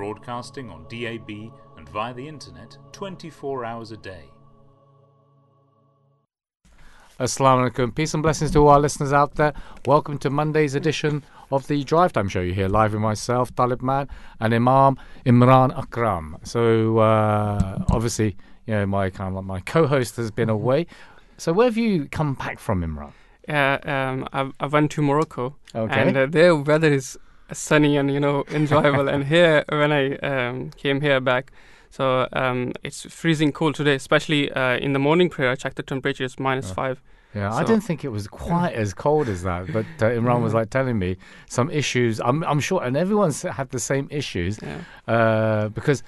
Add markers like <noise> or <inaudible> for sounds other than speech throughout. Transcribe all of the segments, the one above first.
broadcasting on DAB and via the internet 24 hours a day. Assalamu alaikum. Peace and blessings to all our listeners out there. Welcome to Monday's edition of the Drive Time Show. You're here live with myself, Talib Man, and Imam Imran Akram. So, uh, obviously, you know, my kind of like my co-host has been away. So, where have you come back from, Imran? Yeah, um, I, I went to Morocco, Okay. and uh, their weather is sunny and you know <laughs> enjoyable. and here, when I um, came here back, so um, it's freezing cold today, especially uh, in the morning prayer. I checked the temperature; it's minus five. Yeah, I So- didn't think it was quite as cold as that, but uh, Imran was like telling me some issues. I'm, I'm sure, and everyone's had the same issues. Yeah, uh, because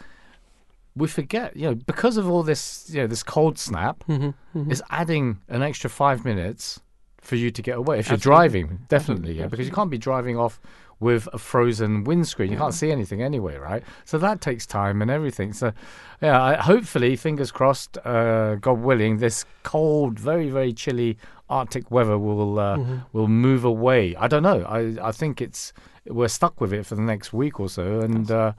we forget, you know, because of all this, you know, this cold snap mm-hmm, is adding an extra five minutes for you to get away. If you're driving, definitely, yeah, because you can't be driving off with a frozen windscreen. You can't see anything anyway, right? So that takes time and everything. So, yeah, I, hopefully, fingers crossed, uh, God willing, this cold, very, very chilly Arctic weather will uh, will move away. I don't know. I I think it's we're stuck with it for the next week or so, and. Uh,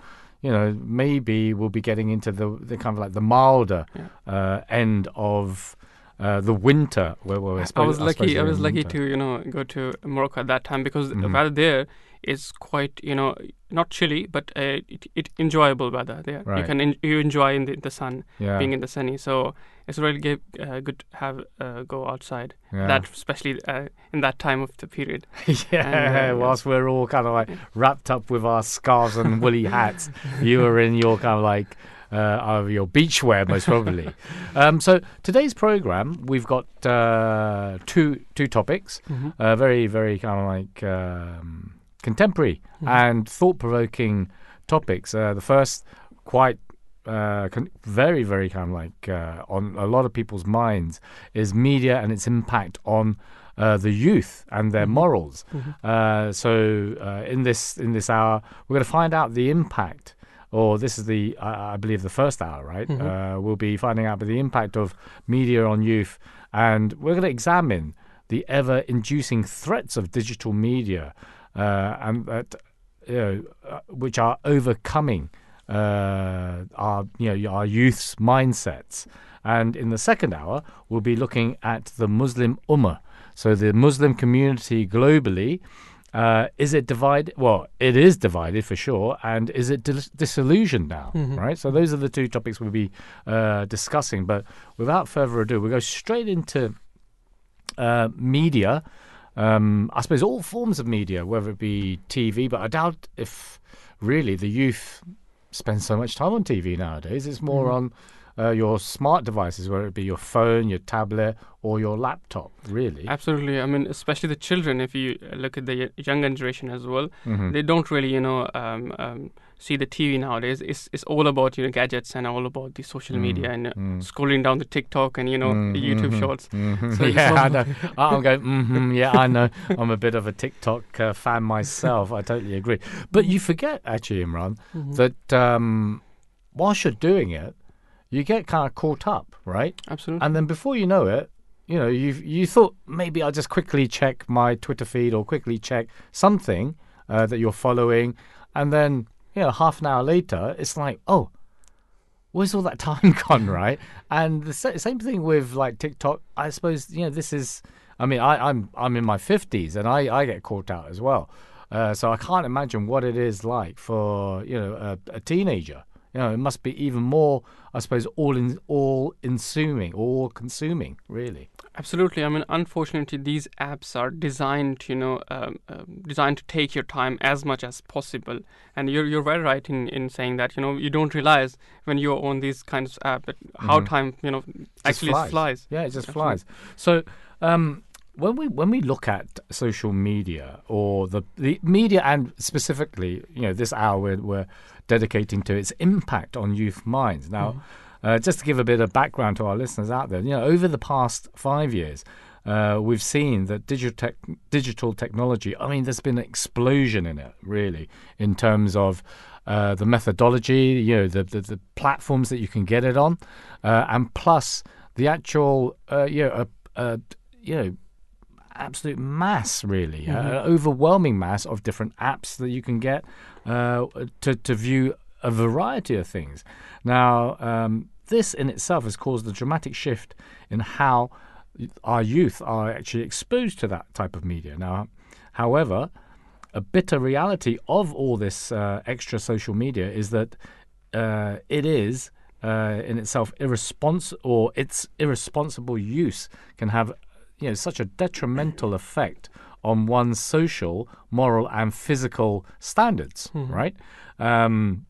you know, maybe we'll be getting into the, the kind of like the milder uh, end of uh, the winter. Where, where I was lucky. I we're was lucky winter. to you know go to Morocco at that time because Mhm. weather there is quite you know not chilly but uh, it, it enjoyable weather there. You can en- you enjoy in the, the sun, Yeah, being in the sunny. So it's really good, uh, good to have uh, go outside. yeah. that especially uh, in that time of the period. <laughs> yeah, And, uh, whilst we're all kind of like wrapped up with our scarves and woolly <laughs> hats, you are in your kind of like uh, of your beachwear, most probably. <laughs> um, so today's program, we've got uh, two two topics, uh, very very kind of like um, contemporary and thought provoking topics. Uh, the first, quite. Uh, con- very, very kind of like uh, on a lot of people's minds is media and its impact on uh, the youth and their morals. Uh, so uh, in this in this hour, we're going to find out the impact, or this is the I I believe the first hour, right? Uh, we'll be finding out the impact of media on youth, and we're going to examine the ever-inducing threats of digital media, and that you know, uh, which are overcoming uh, our you know our youth's mindsets. And in the second hour, we'll be looking at the Muslim Ummah, so the Muslim community globally. Uh, is it divided? Well, it is divided for sure, and is it dis- disillusioned now? Right. So those are the two topics we'll be uh, discussing. But without further ado, we'll go straight into uh, media. Um, I suppose all forms of media, whether it be TV, but I doubt if really the youth spend so much time on TV nowadays. It's more on uh, your smart devices, whether it be your phone, your tablet, or your laptop. Really, Absolutely. I mean, especially the children. If you look at the younger generation as well, Mhm. they don't really, you know, um, um, see the TV nowadays. It's it's all about you know gadgets and all about the social media and uh, mm. scrolling down the TikTok and you know the YouTube Mhm. shorts. Mhm. So yeah, I know. I'm going. hmm yeah, I know. I'm a bit of a TikTok uh, fan myself. I totally agree. But you forget, actually, Imran, Mm-hmm. that um, whilst you're doing it, you get kind of caught up, right? Absolutely. And then before you know it, you know, you you thought maybe I'll just quickly check my Twitter feed or quickly check something uh, that you're following, and then you know, half an hour later, it's like, oh, where's all that <laughs> time gone, right? And the sa- same thing with like TikTok. I suppose you know this is. I mean, I, I'm I'm in my fifties, and I I get caught out as well. Uh, so I can't imagine what it is like for you know a, a teenager. You know, it must be even more, I suppose, all in all consuming, all consuming, really. Absolutely. I mean, unfortunately, these apps are designed, to, you know, um, um, designed to take your time as much as possible. And you're you're very right in, in saying that. You know, you don't realize when you're on these kinds of app that how time, you know, actually flies. flies. Yeah, it just Absolutely. flies. So, um, when we when we look at social media or the the media and specifically, you know, this hour we're, we're dedicating to its impact on youth minds. Now, uh, just to give a bit of background to our listeners out there, you know, over the past five years, uh, we've seen that digital tech, digital technology. I mean, there's been an explosion in it, really, in terms of uh, the methodology, you know, the, the the platforms that you can get it on, uh, and plus the actual, uh, you know, uh, uh, you know, absolute mass, really, uh, an overwhelming mass of different apps that you can get uh, to to view a variety of things. Now, um, this in itself has caused a dramatic shift in how our youth are actually exposed to that type of media. Now, however, a bitter reality of all this uh, extra social media is that uh, it is uh, in itself irresponsible, or its irresponsible use can have you know such a detrimental effect on one's social, moral, and physical standards. Right. Um,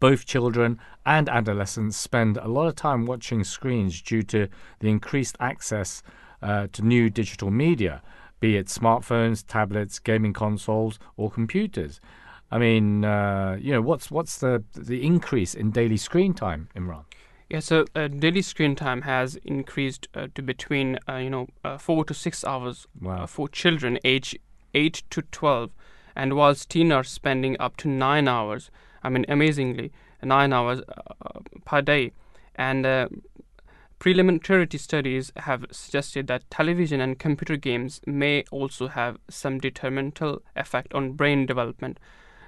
both children and adolescents spend a lot of time watching screens due to the increased access uh, to new digital media, be it smartphones, tablets, gaming consoles, or computers. I mean, uh, you know, what's what's the the increase in daily screen time, Imran? Yeah, so uh, daily screen time has increased uh, to between uh, you know uh, four to six hours Wow. uh, for children age eight to twelve, and whilst teen are spending up to nine hours. I mean, amazingly, nine hours uh, per day, and uh, preliminary studies have suggested that television and computer games may also have some detrimental effect on brain development.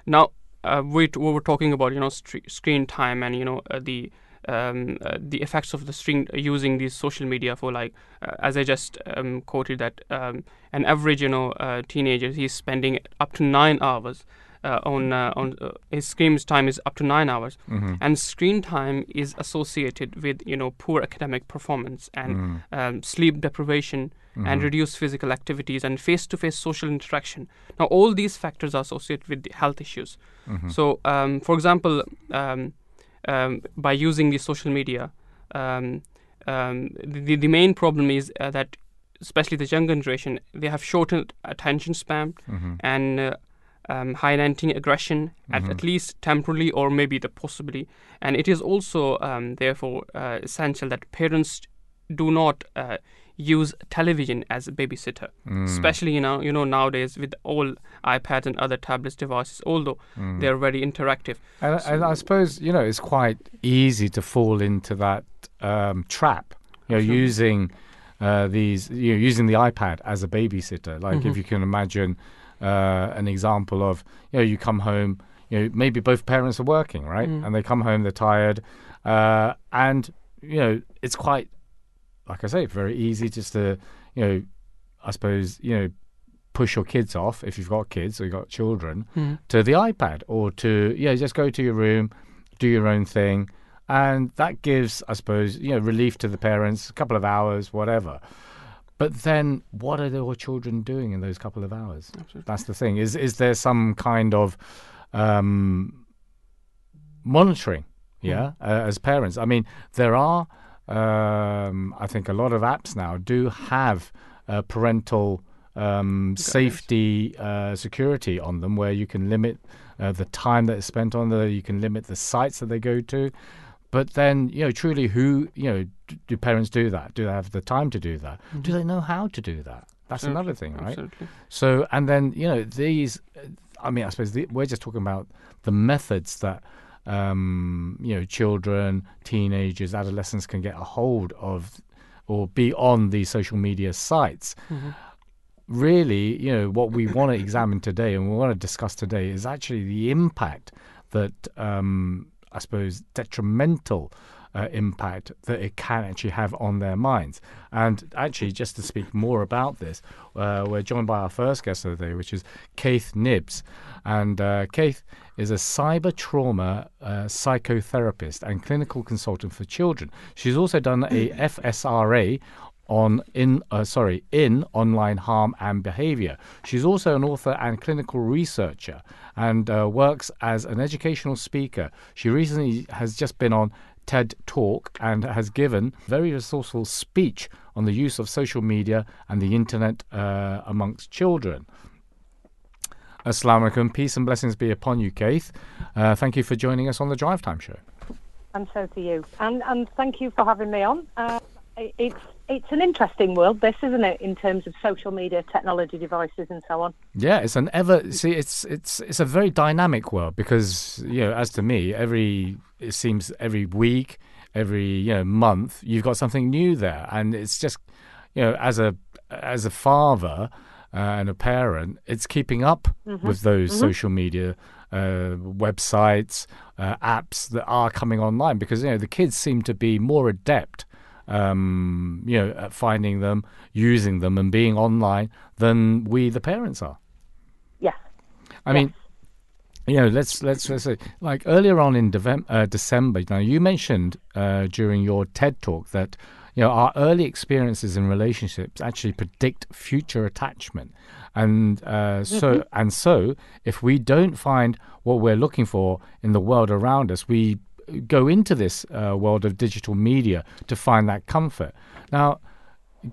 Now, uh, we, we were talking about you know stre- screen time and you know uh, the um, uh, the effects of the screen using these social media for like uh, as I just um, quoted that um, an average you know uh, teenager he's spending up to nine hours uh, on uh, on uh, his screen time is up to nine hours. And screen time is associated with you know poor academic performance and um, sleep deprivation and reduced physical activities and face-to-face social interaction. Now all these factors are associated with the health issues. So um, for example um, by using the social media. Um, um, the, the main problem is uh, that especially the younger generation they have shortened attention span and uh, um, highlighting aggression at, at least temporarily or maybe the possibly. And it is also um, therefore uh, essential that parents do not uh, use television as a babysitter. Especially you know you know nowadays with all ipads and other tablets devices although they're very interactive. And, and I suppose you know it's quite easy to fall into that um, trap. You know, Absolutely. using uh, these, you know, using the iPad as a babysitter. Like if you can imagine uh, an example of, you know, you come home, you know, maybe both parents are working, right, and they come home, they're tired, uh, and you know, it's quite, like I say, very easy just to, you know, I suppose, you know, push your kids off if you've got kids or you've got children to the iPad or to yeah just go to your room, do your own thing, and that gives I suppose you know relief to the parents, a couple of hours, whatever. But then, what are your children doing in those couple of hours? That's the thing. Is is there some kind of um, monitoring? Yeah, uh, as parents. I mean, there are. Um, I think a lot of apps now do have uh, parental um, safety uh, security on them, where you can limit uh, the time that is spent on there. You can limit the sites that they go to. But then, you know, truly, who, you know, d- do parents do that? Do they have the time to do that? Do they know how to do that? That's another thing, right? Absolutely. So, and then you know these. I mean, I suppose the, we're just talking about the methods that um, you know children, teenagers, adolescents can get a hold of, or be on these social media sites. Really, you know, what we want to <coughs> examine today and we want to discuss today is actually the impact that um, I suppose detrimental uh, impact that it can actually have on their minds. And actually, just to speak more about this, uh, we're joined by our first guest of the day, which is Keith Knibbs. And uh, Keith is a cyber trauma uh, psychotherapist and clinical consultant for children. She's also done a <clears throat> FSRA on in uh, sorry in online harm and behavior. She's also an author and clinical researcher and uh, works as an educational speaker. She recently has just been on TED Talk and has given a very resourceful speech on the use of social media and the internet uh, amongst children. Assalamu alaikum. Peace and blessings be upon you, Keith. Uh, thank you for joining us on the Drive Time Show. and so to you. And and thank you for having me on. Uh, it's it's an interesting world, this isn't it, in terms of social media, technology devices, and so on. Yeah, it's an ever see. It's it's it's a very dynamic world because you know, as to me, every it seems every week, every you know month, you've got something new there, and it's just you know, as a as a father uh, and a parent, it's keeping up with those social media uh, websites, uh, apps that are coming online because you know the kids seem to be more adept um, you know, at finding them, using them, and being online than we, the parents, are. Yeah. I mean, you know, let's let's let's say like earlier on in Devem- uh, December. Now, you mentioned uh, during your TED talk that you know our early experiences in relationships actually predict future attachment, and uh, so and so if we don't find what we're looking for in the world around us, we go into this uh, world of digital media to find that comfort. Now,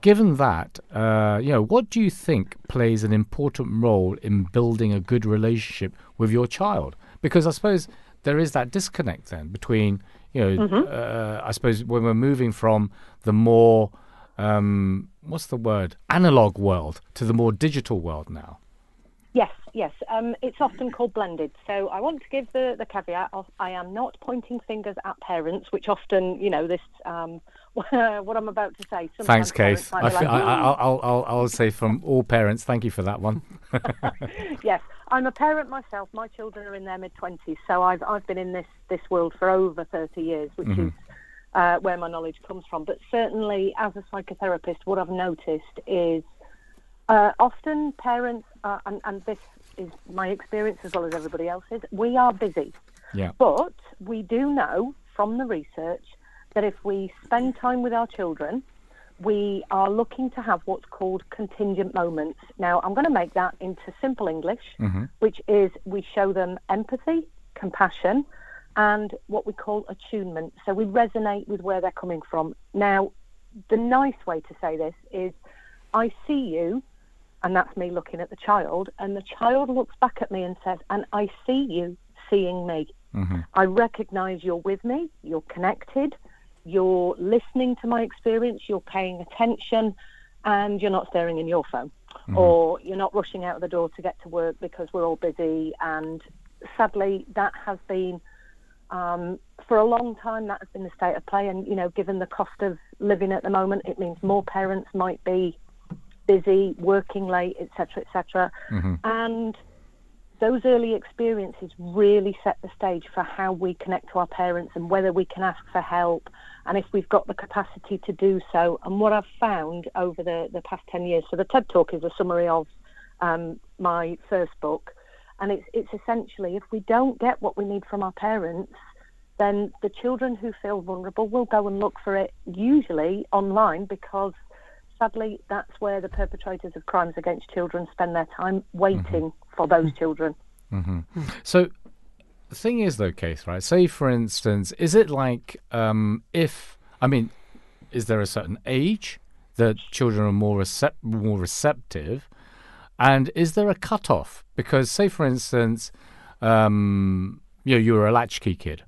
given that, uh, you know, what do you think plays an important role in building a good relationship with your child? Because I suppose there is that disconnect then between, you know, uh, I suppose when we're moving from the more, um, what's the word, analog world to the more digital world now. Yes. Um, it's often called blended. So I want to give the, the caveat of I am not pointing fingers at parents, which often, you know, this um, <laughs> what I'm about to say. Thanks, sometimes Keith. I be fe- like, I, I, I'll, I'll, I'll say from all parents, thank you for that one. <laughs> yes, I'm a parent myself. My children are in their mid twenties, so I've I've been in this this world for over thirty years, which is uh, where my knowledge comes from. But certainly, as a psychotherapist, what I've noticed is uh, often parents, uh, and, and this is my experience as well as everybody else's, we are busy. Yeah. But we do know from the research that if we spend time with our children, we are looking to have what's called contingent moments. Now, I'm going to make that into simple English, mm-hmm. which is we show them empathy, compassion, and what we call attunement. So we resonate with where they're coming from. Now, the nice way to say this is I see you, and that's me looking at the child, and the child looks back at me and says, and I see you seeing me. I recognize you're with me, you're connected, you're listening to my experience, you're paying attention, and you're not staring in your phone. Or you're not rushing out of the door to get to work because we're all busy. And sadly, that has been, um, for a long time, that has been the state of play. And, you know, given the cost of living at the moment, it means more parents might be busy, working late, etc., etc. And those early experiences really set the stage for how we connect to our parents and whether we can ask for help and if we've got the capacity to do so. And what I've found over the, the past 10 years, so the TED Talk is a summary of um, my first book, and it's, it's essentially if we don't get what we need from our parents, then the children who feel vulnerable will go and look for it, usually online, because sadly that's where the perpetrators of crimes against children spend their time waiting for those children. So the thing is, though, Keith, right? Say, for instance, is it like um, if I mean, is there a certain age that children are more recep- more receptive, and is there a cutoff? Because, say, for instance, um, you know, you were a latchkey kid.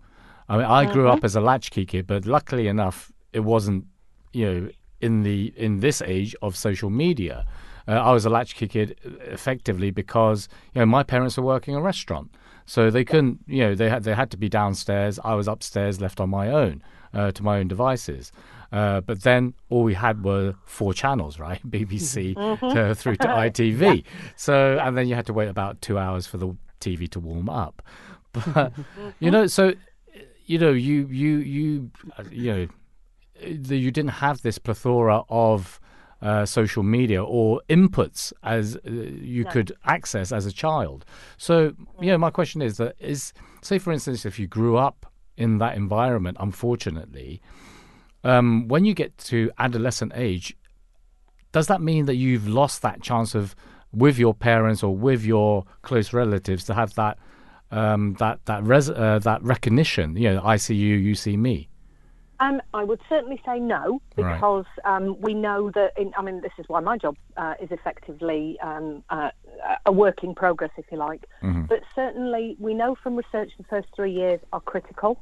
I mean, I grew up as a latchkey kid, but luckily enough, it wasn't, you know, in the in this age of social media. Uh, I was a latchkey kid effectively because you know my parents were working a restaurant, so they couldn't, you know, they had they had to be downstairs. I was upstairs, left on my own uh, to my own devices. Uh, but then all we had were four channels, <laughs> right? BBC <laughs> to, through to <laughs> ITV. So and then you had to wait about two hours for the TV to warm up. But you know, so you know, you you you uh, you know, you didn't have this plethora of uh, social media or inputs as uh, you could access as a child. So, you know, my question is that is say for instance, if you grew up in that environment, unfortunately, um, when you get to adolescent age, does that mean that you've lost that chance of with your parents or with your close relatives to have that um, that that res- uh, that recognition? You know, I see you, you see me. Um, I would certainly say no Right. because um, we know that. In, I mean, this is why my job uh, is effectively um, uh, a work in progress, if you like. But certainly, we know from research the first three years are critical.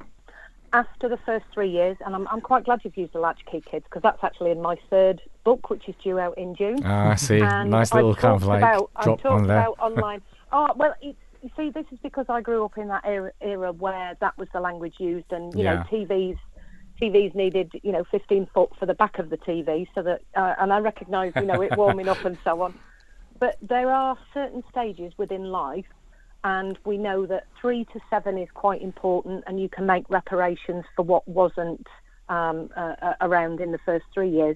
After the first three years, and I'm, I'm quite glad you've used the Latchkey Kids because that's actually in my third book, which is due out in June. Ah, I see. And nice I've little kind of like about, I've drop talked on there. about online. <laughs> Oh well, it's, you see, this is because I grew up in that era, era where that was the language used, and you Yeah. know, TVs. TVs needed, you know, 15 foot for the back of the TV, so that, uh, and I recognise, you know, it warming up and so on. But there are certain stages within life, and we know that three to seven is quite important, and you can make reparations for what wasn't um, uh, uh, around in the first three years.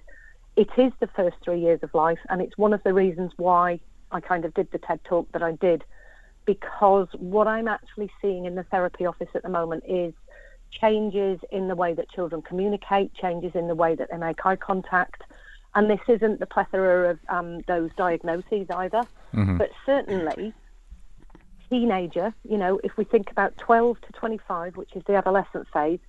It is the first three years of life, and it's one of the reasons why I kind of did the TED talk that I did, because what I'm actually seeing in the therapy office at the moment is changes in the way that children communicate, changes in the way that they make eye contact. And this isn't the plethora of um, those diagnoses either, but certainly teenager, you know, if we think about 12 to 25, which is the adolescent phase,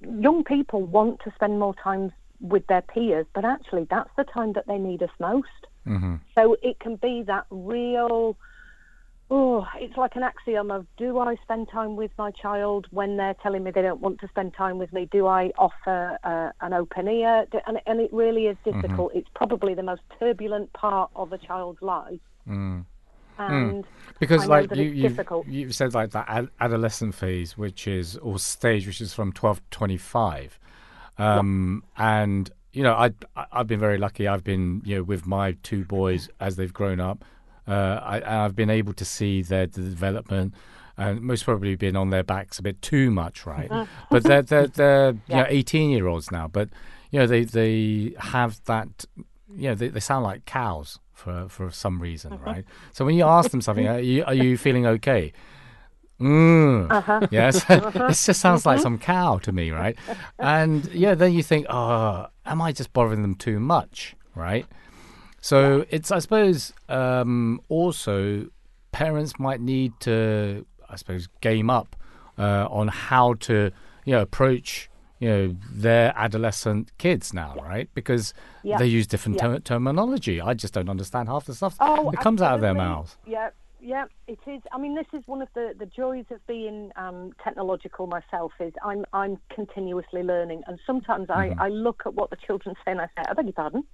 young people want to spend more time with their peers, but actually that's the time that they need us most. So it can be that real, oh, it's like an axiom of do I spend time with my child when they're telling me they don't want to spend time with me? Do I offer uh, an open ear? And, and it really is difficult. It's probably the most turbulent part of a child's life. And Because I like you you've, you've said like that ad- adolescent phase, which is or stage, which is from twelve to twenty five, um, and you know I I- I've been very lucky. I've been you know with my two boys as they've grown up, uh, I, I've been able to see their development. And most probably been on their backs a bit too much, right? but they're they're, they're <laughs> you know eighteen year olds now, but you know they they have that you know, they, they sound like cows for for some reason, right? So when you ask them something, are you, are you feeling okay? Mm. Uh-huh. Yes, <laughs> <laughs> this just sounds like some cow to me, right? And yeah, then you think, oh, am I just bothering them too much, right? So it's, I suppose, um, also parents might need to, I suppose, game up uh, on how to, you know, approach, you know, their adolescent kids now, right? Because Yeah. they use different Yeah. ter- terminology. I just don't understand half the stuff Oh, that comes out of their mouths. Yeah, yeah, it is. I mean, this is one of the, the joys of being um, technological myself. Is I'm I'm continuously learning, and sometimes Mm-hmm. I, I look at what the children say and I say, I beg your pardon.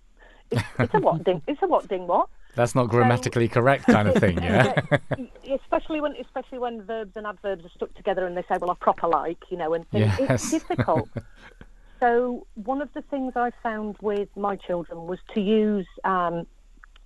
It's, it's a what ding? It's a what ding what? That's not grammatically correct kind of thing, yeah? <laughs> especially when especially when verbs and adverbs are stuck together and they say, "Well, I proper like," you know, and things. Yes. It's <laughs> difficult. so one of the things I found with my children was to use. Um,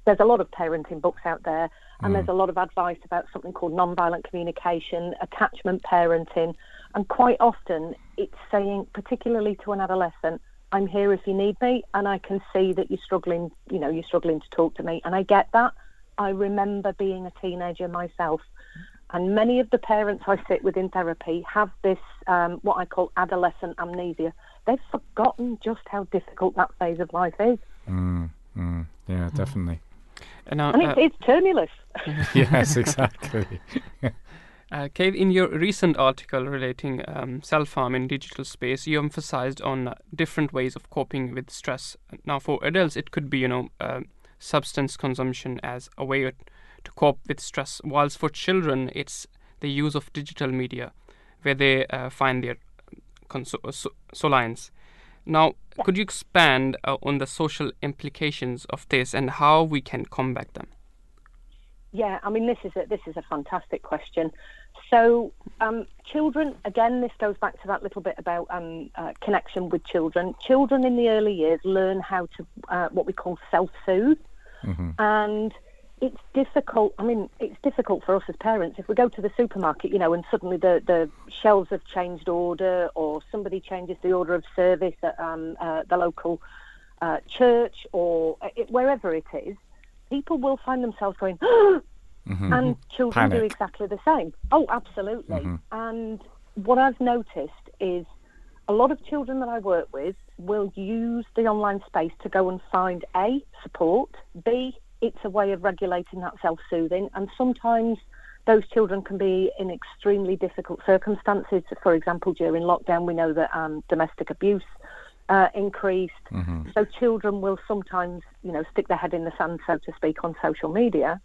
there's a lot of parenting books out there, and there's a lot of advice about something called nonviolent communication, attachment parenting, and quite often it's saying, particularly to an adolescent, I'm here if you need me, and I can see that you're struggling. You know, you're struggling to talk to me, and I get that. I remember being a teenager myself, and many of the parents I sit with in therapy have this um, what I call adolescent amnesia. They've forgotten just how difficult that phase of life is, Yeah, definitely. And now, and uh, it's, it's tumulus. <laughs> yes, <laughs> exactly. <laughs> Uh, Kate, in your recent article relating um, self harm in digital space, you emphasized on uh, different ways of coping with stress. Now, for adults, it could be, you know, um substance consumption as a way to cope with stress, whilst for children, it's the use of digital media where they uh, find their so- solace. Now, could you expand uh, on the social implications of this and how we can combat them? Yeah, I mean this is a this is a fantastic question. So, um, children again, this goes back to that little bit about um, uh, connection with children. Children in the early years learn how to uh, what we call self-soothe, and it's difficult. I mean, it's difficult for us as parents if we go to the supermarket, you know, and suddenly the the shelves have changed order, or somebody changes the order of service at um, uh, the local uh, church or uh, it, wherever it is. People will find themselves going. <gasps> Mm-hmm. And mm-hmm. children do exactly the same. Oh, absolutely. Mm-hmm. And what I've noticed is a lot of children that I work with will use the online space to go and find A, support, B, it's a way of regulating that self soothing, and sometimes those children can be in extremely difficult circumstances. For example, during lockdown, we know that um, domestic abuse uh, increased. So children will sometimes, you know, stick their head in the sand, so to speak, on social media.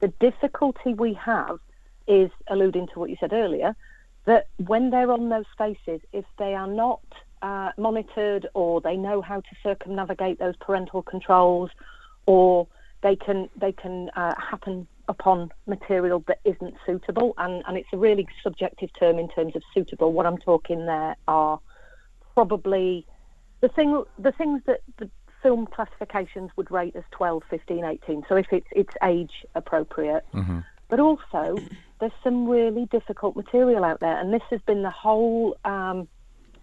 The difficulty we have is alluding to what you said earlier that when they're on those spaces, if they are not uh, monitored or they know how to circumnavigate those parental controls, or they can they can uh, happen upon material that isn't suitable, and, and it's a really subjective term in terms of suitable. What I'm talking there are probably the thing the things that the film classifications would rate as 12, 15, 18. So if it's it's age appropriate, but also there's some really difficult material out there, and this has been the whole um,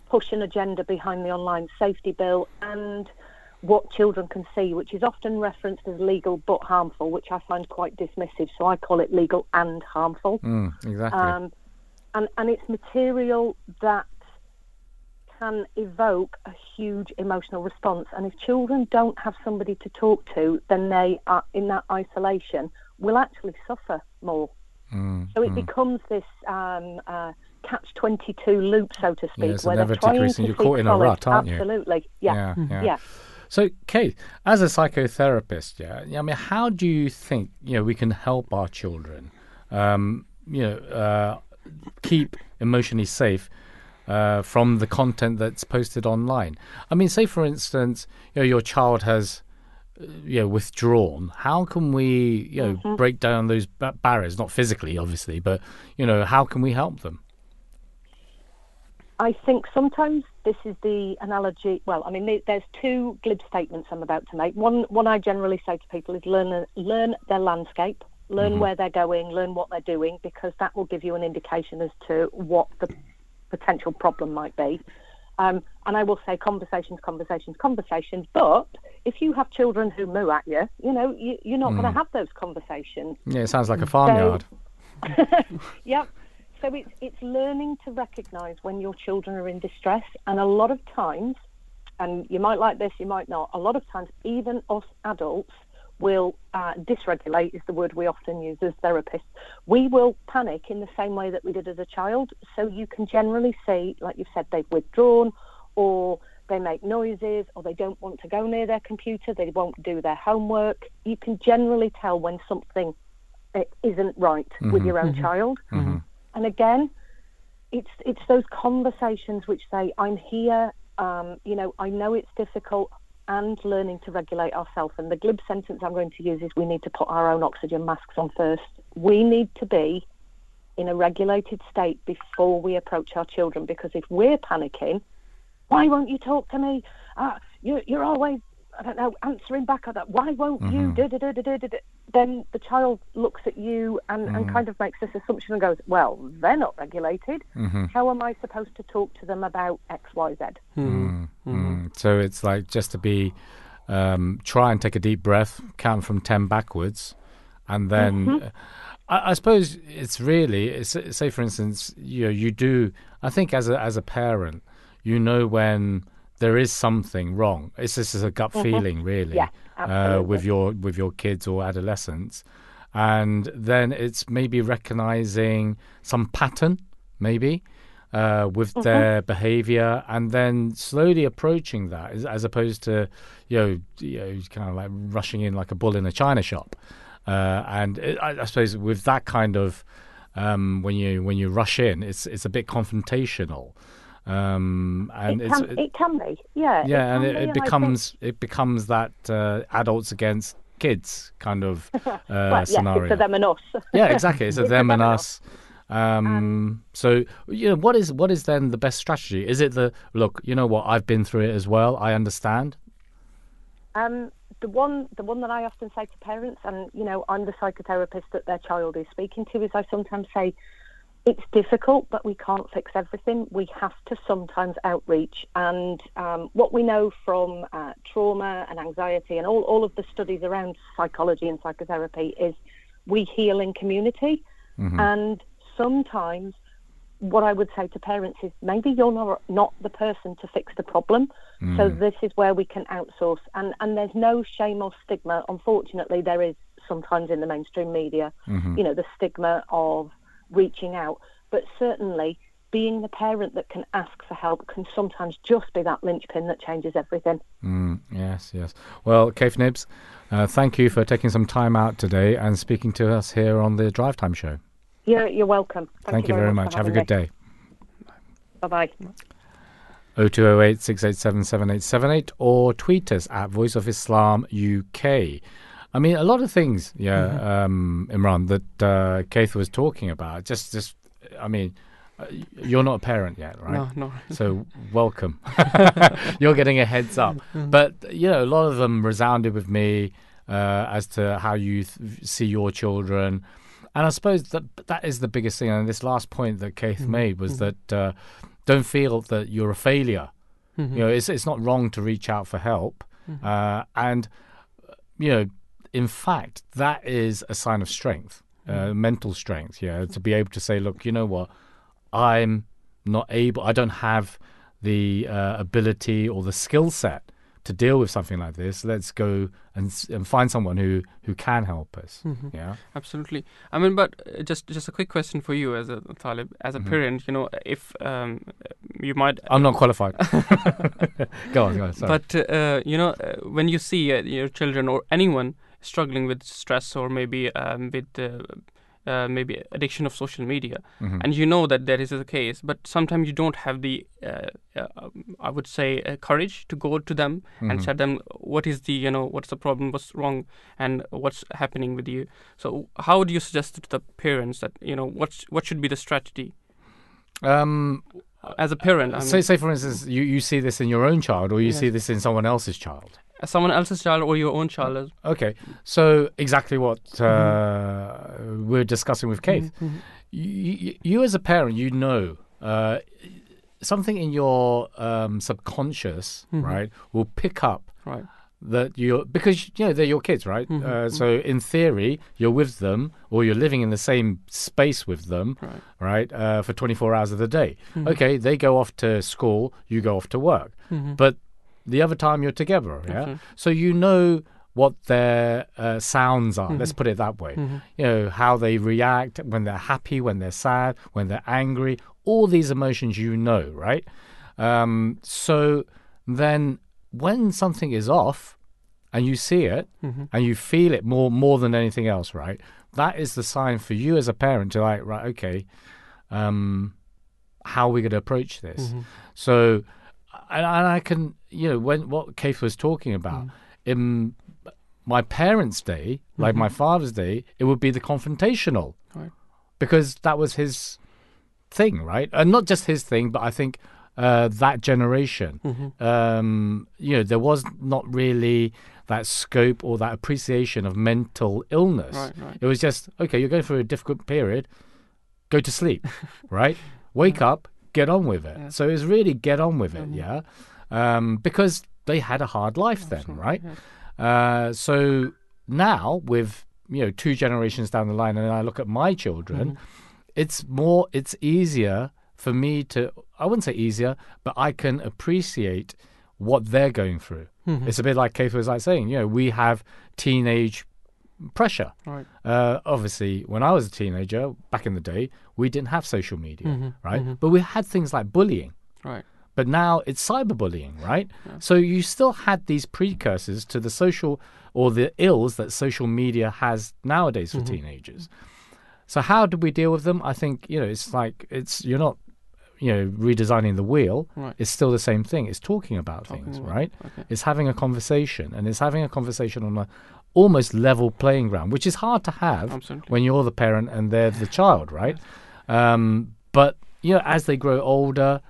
push and agenda behind the online safety bill and what children can see, which is often referenced as legal but harmful, which I find quite dismissive. So I call it legal and harmful. Mm, exactly. Um, and, and it's material that can evoke a huge emotional response. And if children don't have somebody to talk to, then they are in that isolation will actually suffer more. Mm, So it becomes this um, uh, catch 22 loop, so to speak, it's where they're trying to You're caught in a rut, aren't you? Absolutely. Yeah. yeah, yeah. So, Kate, as a psychotherapist, yeah, I mean, how do you think you know we can help our children, um, you know, uh, keep emotionally safe uh, from the content that's posted online? I mean, say for instance, you know, your child has, uh, you know, withdrawn. How can we, you know, Mm-hmm. break down those ba- barriers? Not physically, obviously, but you know, how can we help them? I think sometimes this is the analogy. Well, I mean, there's two glib statements I'm about to make. One, one I generally say to people is learn learn their landscape, learn where they're going, learn what they're doing, because that will give you an indication as to what the potential problem might be. Um, and I will say conversations, conversations, conversations. But if you have children who moo at you, you know, you, you're not going to have those conversations. Yeah, it sounds like a farmyard. <laughs> Yep. So it's it's learning to recognise when your children are in distress, and a lot of times, and you might like this, you might not. A lot of times, even us adults will uh, dysregulate is the word we often use as therapists. We will panic in the same way that we did as a child. So you can generally see, like you've said, they've withdrawn, or they make noises, or they don't want to go near their computer, they won't do their homework. You can generally tell when something uh, isn't right with your own child. And again, it's it's those conversations which say, "I'm here. Um, you know, I know it's difficult." And learning to regulate ourselves. And the glib sentence I'm going to use is, "We need to put our own oxygen masks on first. We need to be in a regulated state before we approach our children. Because if we're panicking, why won't you talk to me? Uh, you, you're always, I don't know, answering back at that. Why won't you? Da, da, da, da, da, da, da. Then the child looks at you and, and kind of makes this assumption and goes, well, they're not regulated. How am I supposed to talk to them about X, Y, Z? Mm. So it's like just to be, um, try and take a deep breath, count from 10 backwards, and then uh, I, I suppose it's really, it's, say for instance, you know, you do, I think as a, as a parent, you know when there is something wrong. It's just a gut feeling, really, Yeah, uh, with your with your kids or adolescents, and then it's maybe recognizing some pattern, maybe uh, with their behavior, and then slowly approaching that, as, as opposed to you know, you know, kind of like rushing in like a bull in a china shop. Uh, and it, I, I suppose with that kind of um, when you when you rush in, it's it's a bit confrontational. Um, and It it's can, it can be, yeah. yeah, and it, be, it think- becomes it becomes that uh, adults against kids kind of <laughs> uh, well, scenario. it's a them and us. yeah, exactly. It's a <laughs> It's them and them and us. Um, so you know, what is what is then the best strategy? Is it the look? You know what? I've been through it as well. I understand. Um, the one, the one that I often say to parents, and you know, I'm the psychotherapist that their child is speaking to, is I sometimes say, it's difficult, but we can't fix everything. We have to sometimes outreach, and um, what we know from uh, trauma and anxiety, and all, all of the studies around psychology and psychotherapy, is we heal in community, and sometimes what I would say to parents is maybe you're not, not the person to fix the problem. So this is where we can outsource. And, and there's no shame or stigma. Unfortunately, there is sometimes in the mainstream media, Mm-hmm. you know, the stigma of reaching out. But certainly, being the parent that can ask for help can sometimes just be that linchpin that changes everything. Mm, yes, yes. Well, Cath Knibbs, uh, thank you for taking some time out today and speaking to us here on the Drive Time Show. You're, you're welcome. Thank, you very much. for Have a good me. day. Bye bye. 0208 687 7878 or tweet us at Voice of Islam UK. I mean, a lot of things, yeah, um, Imran, that uh, Keith was talking about. Just, just, I mean, uh, you're not a parent yet, right? No, no. So <laughs> welcome. <laughs> You're getting a heads up. But you know, a lot of them resounded with me uh, as to how you th- see your children, and I suppose that that is the biggest thing. And this last point that Keith made was that uh, don't feel that you're a failure. You know, it's it's not wrong to reach out for help, uh, and you know, in fact, that is a sign of strength, uh, mental strength. Yeah, to be able to say, look, you know what, I'm not able, I don't have the uh, ability or the skill set to deal with something like this. Let's go and, and find someone who, who can help us. Yeah. Absolutely. I mean, but uh, just just a quick question for you as a Talib, as Mm-hmm. a parent. You know, if um, you might I'm not qualified. <laughs> <laughs> go on, go on. Sorry. But uh, you know, uh, when you see uh, your children or anyone struggling with stress or maybe um, with uh, uh, maybe addiction of social media, Mhm. and you know that that is the case, but sometimes you don't have the, uh, uh, I would say, uh, courage to go to them Mm-hmm. and tell them what is the, you know, what's the problem, what's wrong, and what's happening with you. So, how would you suggest to the parents that you know what what should be the strategy um, as a parent? I mean, say, say, for instance, you, you see this in your own child or you Yes. see this in someone else's child. Someone else's child or your own child. Okay, so exactly what uh, we're discussing with Keith. You, you, as a parent, you know uh, something in your um, subconscious, right, will pick up right. that you're because you know they're your kids, right? Mm-hmm, Uh, so in theory, you're with them or you're living in the same space with them, Right. Mm-hmm. right? Uh, for 24 hours of the day. Okay, they go off to school, you go off to work, but the other time you're together, yeah. Absolutely. So you know what their uh, sounds are. Let's put it that way. You know how they react when they're happy, when they're sad, when they're angry. All these emotions you know, right? Um, so then when something is off and you see it and you feel it more more than anything else, right? That is the sign for you as a parent to like, right, okay, um, how are we going to approach this? So, and, and I can, you know, when what Keith was talking about in my parents' day, like my father's day, it would be the confrontational, Right. because that was his thing, right? And not just his thing, but I think uh, that generation, um, you know, there was not really that scope or that appreciation of mental illness. Right, right. It was just okay. You're going through a difficult period. Go to sleep, <laughs> right? Wake up, get on with it. So it's really get on with it, yeah, um, because they had a hard life then, right? Uh, so now with you know two generations down the line, and I look at my children, it's more, it's easier for me to. I wouldn't say easier, but I can appreciate what they're going through. It's a bit like Keith was like saying, you know, we have teenage pressure. Right. Uh, obviously, when I was a teenager back in the day, we didn't have social media, right? But we had things like bullying. Right. But now it's cyberbullying, right? So you still had these precursors to the social or the ills that social media has nowadays for teenagers. So how do we deal with them? I think you know it's like it's you're not you know redesigning the wheel. Right. It's still the same thing. It's talking about things, about- right? okay. It's having a conversation, and it's having a conversation on a almost level playing ground, which is hard to have Absolutely. when you're the parent and they're the child, right? Um, but you know, as they grow older,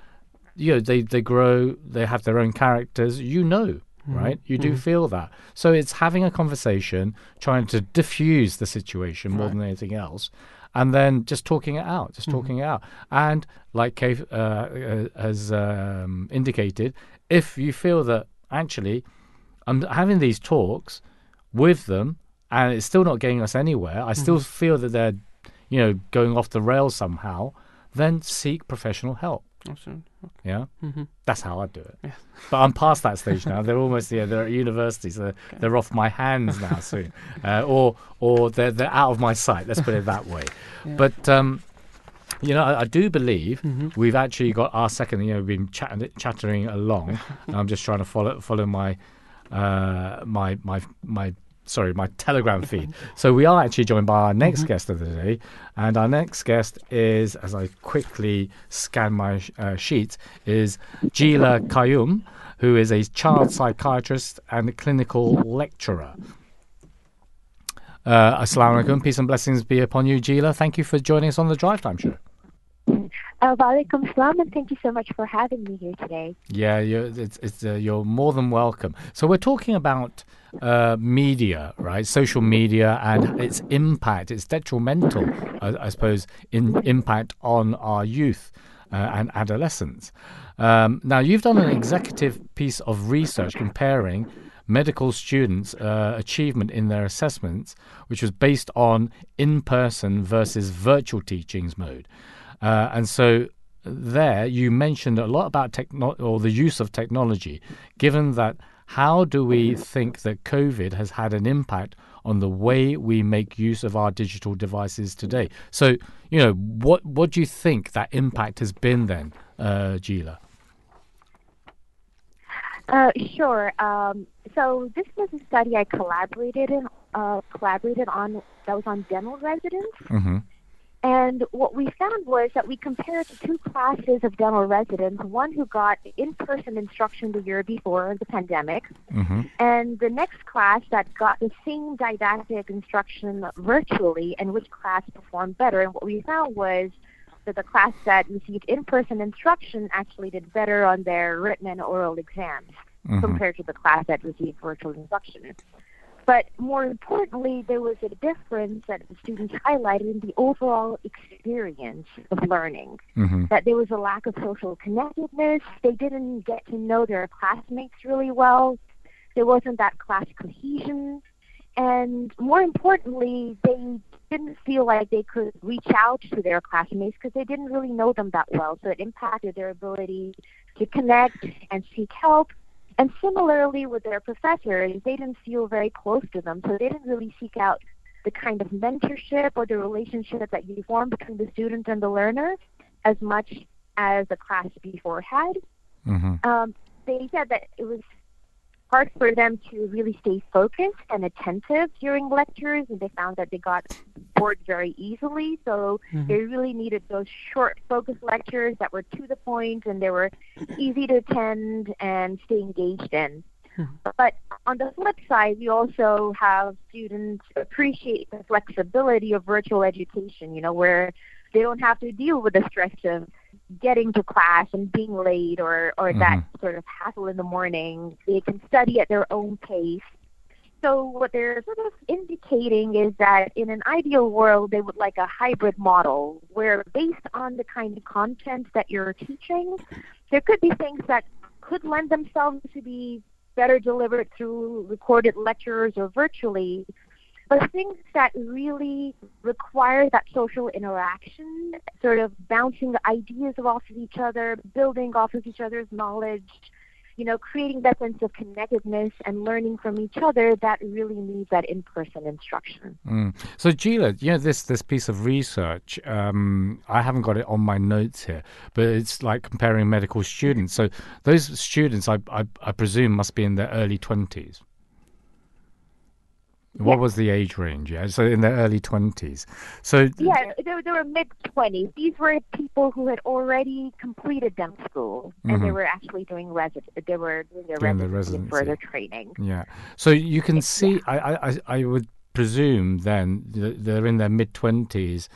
you know, they they grow, they have their own characters. You know, right? You do feel that. So it's having a conversation, trying to diffuse the situation more than anything else. And then just talking it out, just talking it out. And like Kay uh, uh, has um, indicated, if you feel that actually I'm having these talks with them and it's still not getting us anywhere, I still feel that they're, you know, going off the rails somehow, then seek professional help. Absolutely. Yeah, hmm that's how I do it. Yeah. But I'm past that stage now. They're almost yeah. They're at university, so they're, they're off my hands now soon, uh, or or they're they're out of my sight. Let's put it that way. Yeah. But um, you know, I, I do believe Mhm. we've actually got our second. You know, we've been chatting, chattering along. and <laughs> I'm just trying to follow follow my uh, my my my sorry my telegram feed. So we are actually joined by our next guest of the day, and our next guest is, as I quickly scan my uh, sheet, is Gila Kayum, who is a child psychiatrist and clinical lecturer. Uh, Assalamu alaikum, peace and blessings be upon you, Gila. Thank you for joining us on the Drive Time Show. Uh, Walaikum salam, and thank you so much for having me here today. Yeah, you're, it's, it's, uh, you're more than welcome. So we're talking about uh, media, right? Social media and its impact, its detrimental, I, I suppose, in impact on our youth uh, and adolescents. Um, now, you've done an executive piece of research comparing medical students' uh, achievement in their assessments, which was based on in-person versus virtual teachings mode. Uh, and so there you mentioned a lot about techno- or the use of technology given that how do we think that covid has had an impact on the way we make use of our digital devices today so you know what what do you think that impact has been then uh gila Uh, sure. Um, so this was a study I collaborated in, uh, collaborated on that was on dental residents, mm-hmm. And what we found was that we compared two classes of dental residents: one who got in-person instruction the year before the pandemic, Mm-hmm. and the next class that got the same didactic instruction virtually, and which class performed better. And what we found was that the class that received in-person instruction actually did better on their written and oral exams Mm-hmm. compared to the class that received virtual instruction. But more importantly, there was a difference that the students highlighted in the overall experience of learning Mm-hmm. that there was a lack of social connectedness. They didn't get to know their classmates really well. There wasn't that class cohesion. And more importantly, they didn't feel like they could reach out to their classmates because they didn't really know them that well. So it impacted their ability to connect and seek help. And similarly with their professors, they didn't feel very close to them. So they didn't really seek out the kind of mentorship or the relationship that you form between the student and the learner as much as the class before had. Mm-hmm. Um, they said that it was hard for them to really stay focused and attentive during lectures, and they found that they got bored very easily. So mm-hmm. they really needed those short, focused lectures that were to the point and they were easy to attend and stay engaged in. Hmm. But on the flip side, we also have students appreciate the flexibility of virtual education, you know, where they don't have to deal with the stress of getting to class and being late or, or that mm-hmm. sort of hassle in the morning. They can study at their own pace. So what they're sort of indicating is that in an ideal world, they would like a hybrid model where based on the kind of content that you're teaching, there could be things that could lend themselves to be better delivered through recorded lectures or virtually, but things that really require that social interaction, sort of bouncing ideas off of each other, building off of each other's knowledge, you know, creating that sense of connectedness and learning from each other that really needs that in-person instruction. Mm. So, Gila, you know this this piece of research. Um, I haven't got it on my notes here, but it's like comparing medical students. So, those students, I I, I presume, must be in their early twenties. What Yes. was the age range? Yeah, so in their early twenties. So, Yeah, they, were- they were mid 20s. These were people who had already completed dental school, and they Mhm. were actually doing resident. They were doing their Doing residency and further training. Yeah. So you can see, I, I, I- I would presume then they're in their mid twenties.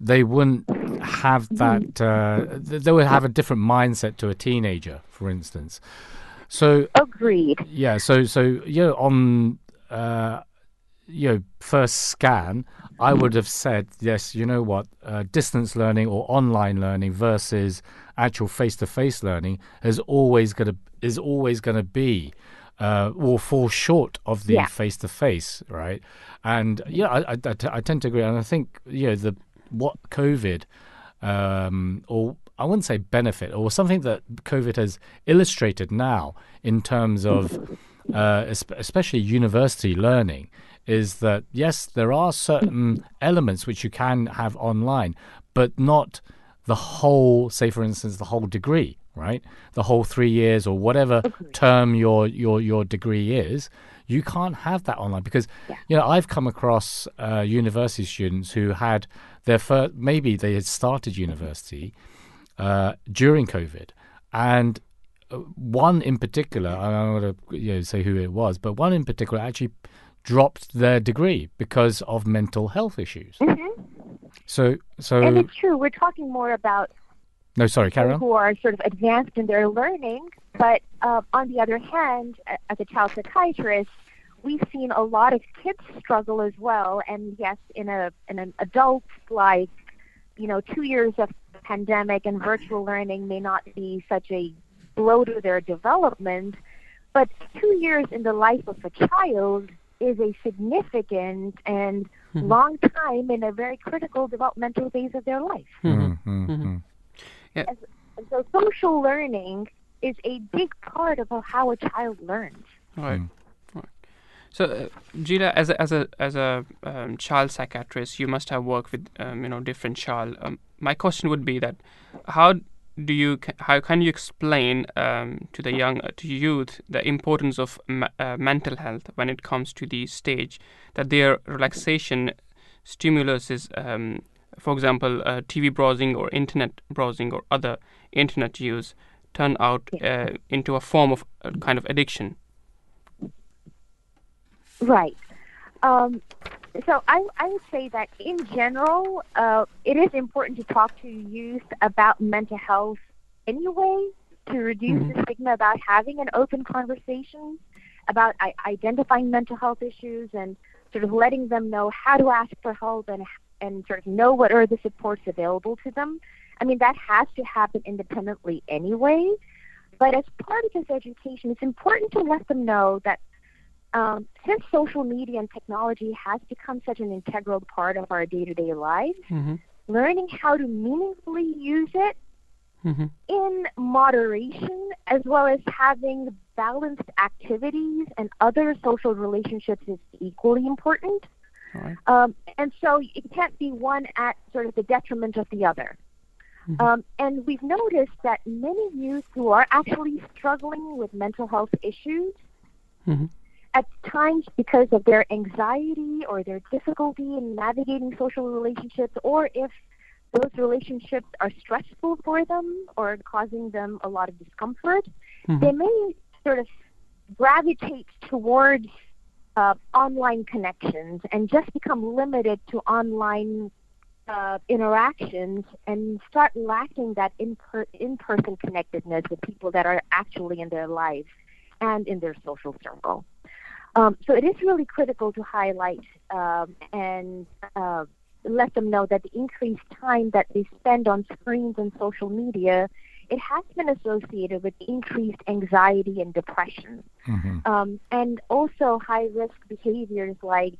They wouldn't have that. Uh, they would have a different mindset to a teenager, for instance. So Agreed. yeah. So so you know on uh, you know first scan, I would have said yes. You know what? Uh, distance learning or online learning versus actual face to face learning is always going to is always going to be uh, or fall short of the face to face, right? And yeah, I, I, I t- I tend to agree, and I think you know the what COVID um, or I wouldn't say benefit, or something that COVID has illustrated now in terms of, uh, especially university learning, is that yes, there are certain elements which you can have online, but not the whole. Say, for instance, the whole degree, right? The whole three years or whatever term your your your degree is. You can't have that online because you know I've come across uh, university students who had their first maybe they had started university uh, during COVID, and uh, one in particular, I don't want to you know, say who it was, but one in particular actually dropped their degree because of mental health issues. So, so And it's true. We're talking more about no, sorry, carry on. who are sort of advanced in their learning. But uh, on the other hand, as a child psychiatrist, we've seen a lot of kids struggle as well. And yes, in a in an adult like you know, two years of pandemic and virtual learning may not be such a blow to their development, but two years in the life of a child is a significant and long time in a very critical developmental phase of their life. Mm, mm, mm. And so social learning is a big part of how a child learns. Right. Right. So, uh, Gila, as a as a as a um, child psychiatrist, you must have worked with um, you know different child. Um, my question would be that how do you how can you explain um, to the young uh, to youth the importance of me- uh, mental health when it comes to the stage that their relaxation stimulus is um, for example uh, TV browsing or internet browsing or other internet use turn out uh, into a form of uh, kind of addiction Right. Um, so I, I would say that in general, uh, it is important to talk to youth about mental health anyway to reduce the stigma about having an open conversation about I- identifying mental health issues and sort of letting them know how to ask for help and and sort of know what are the supports available to them. I mean that has to happen independently anyway. But as part of this education, it's important to let them know that um, since social media and technology has become such an integral part of our day-to-day lives, Mhm. learning how to meaningfully use it Mhm. in moderation, as well as having balanced activities and other social relationships, is equally important. Um, and so it can't be one at sort of the detriment of the other. Um, and we've noticed that many youth who are actually struggling with mental health issues, Mhm. At times because of their anxiety or their difficulty in navigating social relationships, or if those relationships are stressful for them or causing them a lot of discomfort, they may sort of gravitate towards uh, online connections and just become limited to online uh, interactions and start lacking that in per- in-person connectedness with people that are actually in their lives and in their social circle. Um, so it is really critical to highlight um, and uh, let them know that the increased time that they spend on screens and social media, it has been associated with increased anxiety and depression, um, and also high risk behaviors like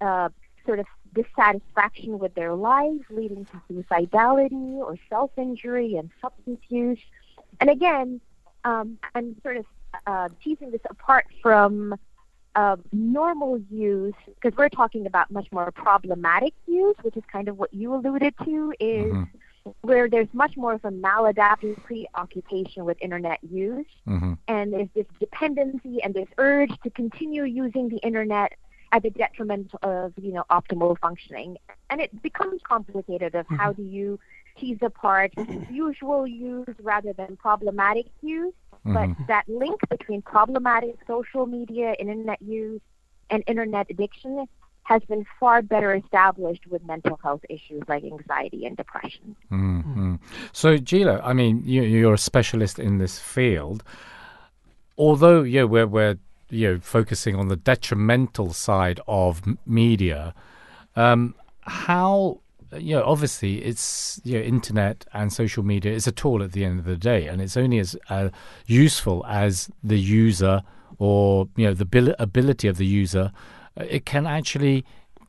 uh, sort of dissatisfaction with their lives, leading to suicidality or self injury and substance use. And again, um, I'm sort of uh, teasing this apart from uh, normal use because we're talking about much more problematic use, which is kind of what you alluded to, is mm-hmm. where there's much more of a maladaptive preoccupation with internet use, mm-hmm. and there's this dependency and this urge to continue using the internet at the detriment of you know optimal functioning, and it becomes complicated of how mm-hmm. do you tease apart usual use rather than problematic use. But that link between problematic social media and internet use and internet addiction has been far better established with mental health issues like anxiety and depression. Mm-hmm. So, Gila, I mean, you, you're a specialist in this field. Although, yeah, we're, we're you know focusing on the detrimental side of media. Um, how you know, obviously, it's you know, internet and social media is a tool at the end of the day, and it's only as uh, useful as the user or you know the abil- ability of the user. Uh, It can actually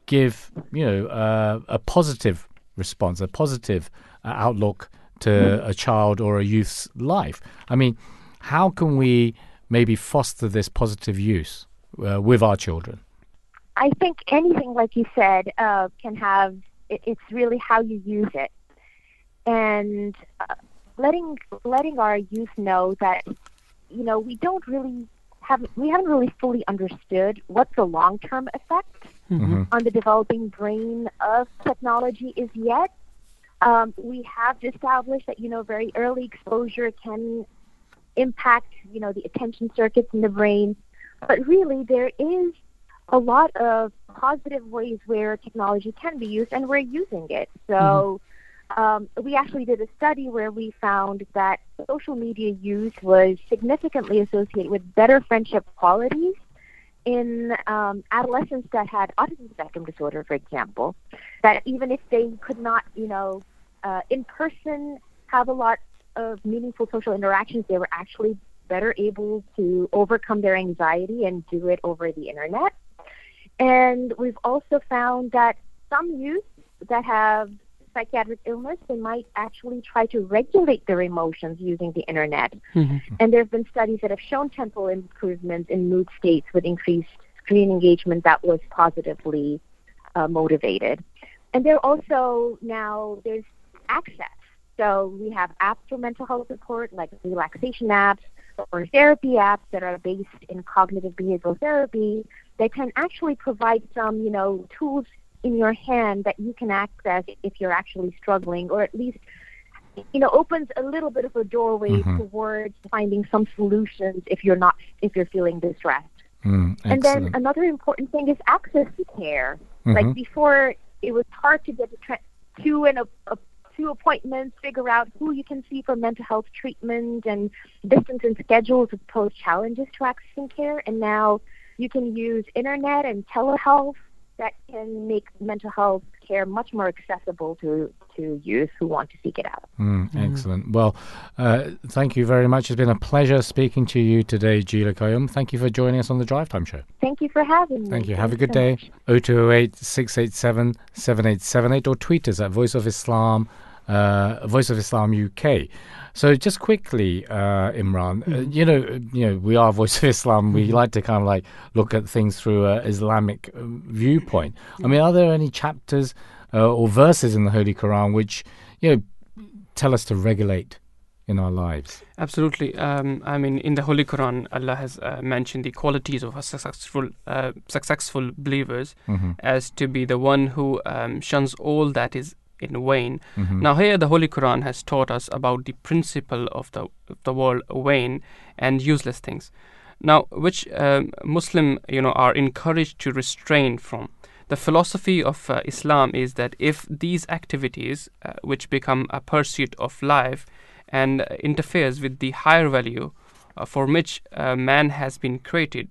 give you know uh, a positive response, a positive uh, outlook to a child or a youth's life. I mean, how can we maybe foster this positive use uh, with our children? I think anything, like you said, uh, can have. It, it's really how you use it, and uh, letting letting our youth know that you know we don't really have we haven't really fully understood what the long term effect on the developing brain of technology is yet. Um, we have established that you know very early exposure can impact you know the attention circuits in the brain, but really there is a lot of positive ways where technology can be used, and we're using it. So. Um, we actually did a study where we found that social media use was significantly associated with better friendship qualities in um, adolescents that had autism spectrum disorder, for example. That even if they could not, you know, uh, in person have a lot of meaningful social interactions, they were actually better able to overcome their anxiety and do it over the internet. And we've also found that some youth that have psychiatric illness, they might actually try to regulate their emotions using the internet. And there have been studies that have shown temporal improvements in mood states with increased screen engagement that was positively uh, motivated. And there also now there's access. So we have apps for mental health support, like relaxation apps or therapy apps that are based in cognitive behavioral therapy that can actually provide some, you know, tools in your hand that you can access if you're actually struggling, or at least, you know, opens a little bit of a doorway towards finding some solutions if you're not if you're feeling distressed. Mm, And then another important thing is access to care. Mhm. Like before, it was hard to get to, tra- to an a, a, to appointments, figure out who you can see for mental health treatment, and distance and schedules have posed challenges to accessing care. And now you can use internet and telehealth that can make mental health care much more accessible to to youth who want to seek it out. Mm, excellent. Well, uh, thank you very much. It's been a pleasure speaking to you today, Gila Koyum. Thank you for joining us on the Drive Time Show. Thank you for having me. Thank you. Have a good so day. much. 0208 687 7878 or tweet us at Voice of Islam, uh, Voice of Islam UK. So just quickly, uh, Imran, uh, you know, uh, you know, we are <laughs> Voice of Islam. We like to kind of like look at things through a Islamic uh, viewpoint. I mean, are there any chapters uh, or verses in the Holy Quran which you know tell us to regulate in our lives? Absolutely. Um, I mean, in the Holy Quran, Allah has uh, mentioned the qualities of a successful, uh, successful believers as to be the one who um, shuns all that is in vain. Now, here the Holy Quran has taught us about the principle of the of the word vain and useless things. Now, which um, Muslim, you know, are encouraged to restrain from. The philosophy of uh, Islam is that if these activities, uh, which become a pursuit of life, and uh, interferes with the higher value uh, for which uh, man has been created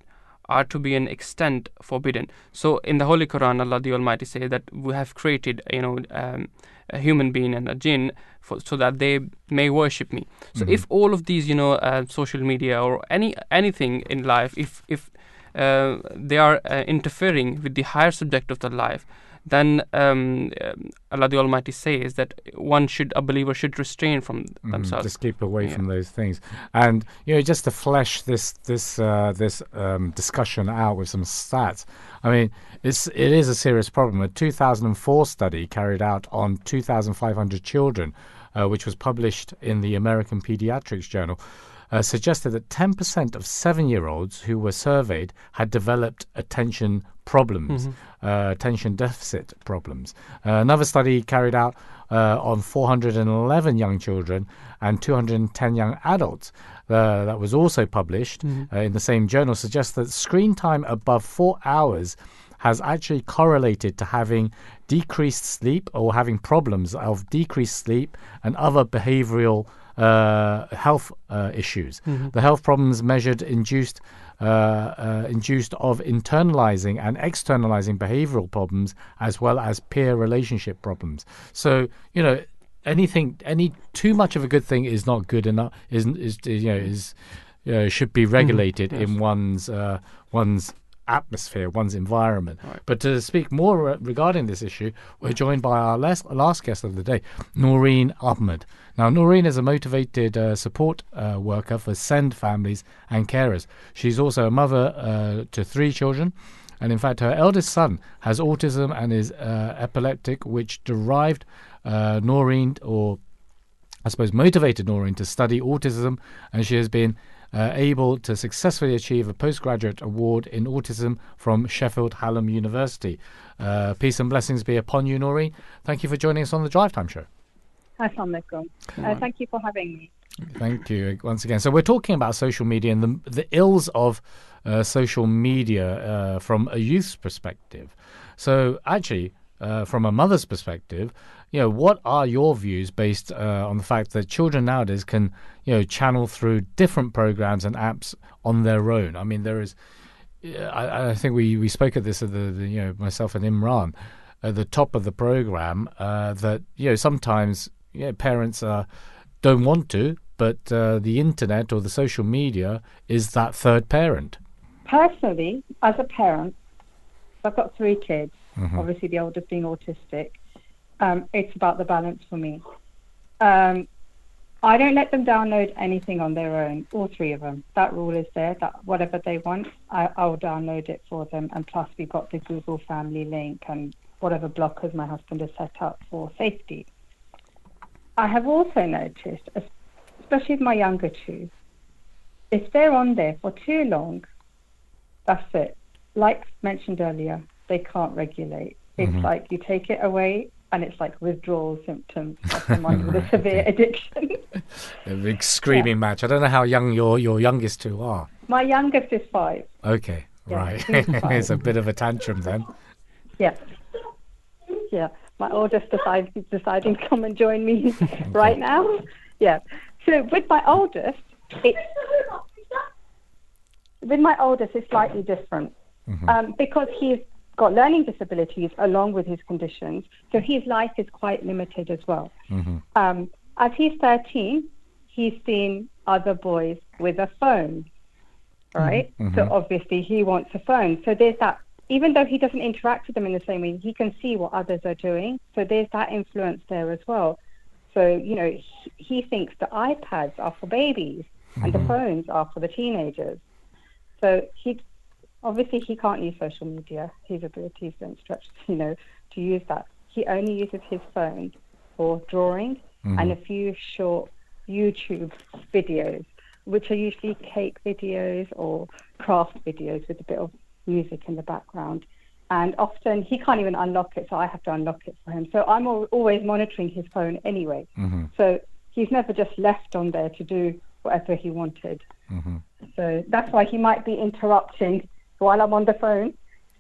are to be an extent forbidden. So in the Holy Quran, Allah the Almighty says that we have created, you know, um, a human being and a jinn for, so that they may worship me. So if all of these, you know, uh, social media or any anything in life, if if uh, they are uh, interfering with the higher subject of the life, then um, um, Allah the Almighty says that one should, a believer should restrain from Mm, themselves. Just keep away Yeah. from those things, and you know, just to flesh this this uh, this um, discussion out with some stats. I mean, it's it is a serious problem. A 2004 study carried out on 2,500 children, uh, which was published in the American Pediatrics Journal. Uh, suggested that 10% of seven year olds who were surveyed had developed attention problems, uh, attention deficit problems. Uh, another study carried out uh, on 411 young children and 210 young adults uh, that was also published uh, in the same journal suggests that screen time above four hours has actually correlated to having decreased sleep or having problems of decreased sleep and other behavioral uh, health uh, issues. The health problems measured induced uh, uh, induced of internalizing and externalizing behavioral problems as well as peer relationship problems. So you know anything any too much of a good thing is not good enough. Is is you know is should be regulated in one's uh, one's atmosphere, one's environment. But to speak more regarding this issue, we're joined by our last, last guest of the day, Noreen Ahmed. Now, Noreen is a motivated uh, support uh, worker for SEND families and carers. She's also a mother uh, to three children. And in fact, her eldest son has autism and is uh, epileptic, which derived uh, Noreen, or I suppose motivated Noreen, to study autism. And she has been uh, able to successfully achieve a postgraduate award in autism from Sheffield Hallam University. Uh, peace and blessings be upon you, Noreen. Thank you for joining us on the Drive Time Show. Assalamu alaikum. Uh, thank you for having me. Thank you once again. So we're talking about social media and the the ills of uh, social media uh, from a youth's perspective. So actually, uh, from a mother's perspective, you know, what are your views based uh, on the fact that children nowadays can, you know, channel through different programs and apps on their own? I mean, there is. I, I think we, we spoke at this at the, the you know myself and Imran at the top of the program uh, that you know sometimes you know, parents uh, don't want to, but uh, the internet or the social media is that third parent. Personally, as a parent, I've got three kids. Mm-hmm. Obviously, the oldest being autistic. Um, it's about the balance for me. Um, I don't let them download anything on their own. All three of them. That rule is there. That whatever they want, I, I'll download it for them. And plus, we've got the Google Family link and whatever blockers my husband has set up for safety. I have also noticed, especially with my younger two, if they're on there for too long, that's it. Like mentioned earlier, they can't regulate. It's like you take it away, and it's like withdrawal symptoms of <laughs> someone with a severe addiction. <laughs> A big screaming match. I don't know how young your, your youngest two are. my youngest is five. Okay, Yeah, right. <laughs> it's a bit of a tantrum then. Yeah. Yeah. My oldest decides he's deciding to come and join me right now. Yeah. So with my oldest, it's with my oldest it's slightly different um, because he's got learning disabilities along with his conditions, so his life is quite limited as well. Mm-hmm. Um, as he's 13, he's seen other boys with a phone, right? Mm-hmm. So obviously he wants a phone. So there's that. Even though he doesn't interact with them in the same way, he can see what others are doing. So there's that influence there as well. So you know, he, he thinks the iPads are for babies and the mm-hmm. phones are for the teenagers. So he obviously he can't use social media. His abilities don't stretch, <laughs> you know, to use that. He only uses his phone for drawing mm-hmm. and a few short YouTube videos, which are usually cake videos or craft videos with a bit of music in the background. And often he can't even unlock it, so I have to unlock it for him. So I'm al- always monitoring his phone anyway. Mm-hmm. So he's never just left on there to do whatever he wanted. Mm-hmm. So that's why he might be interrupting while I'm on the phone.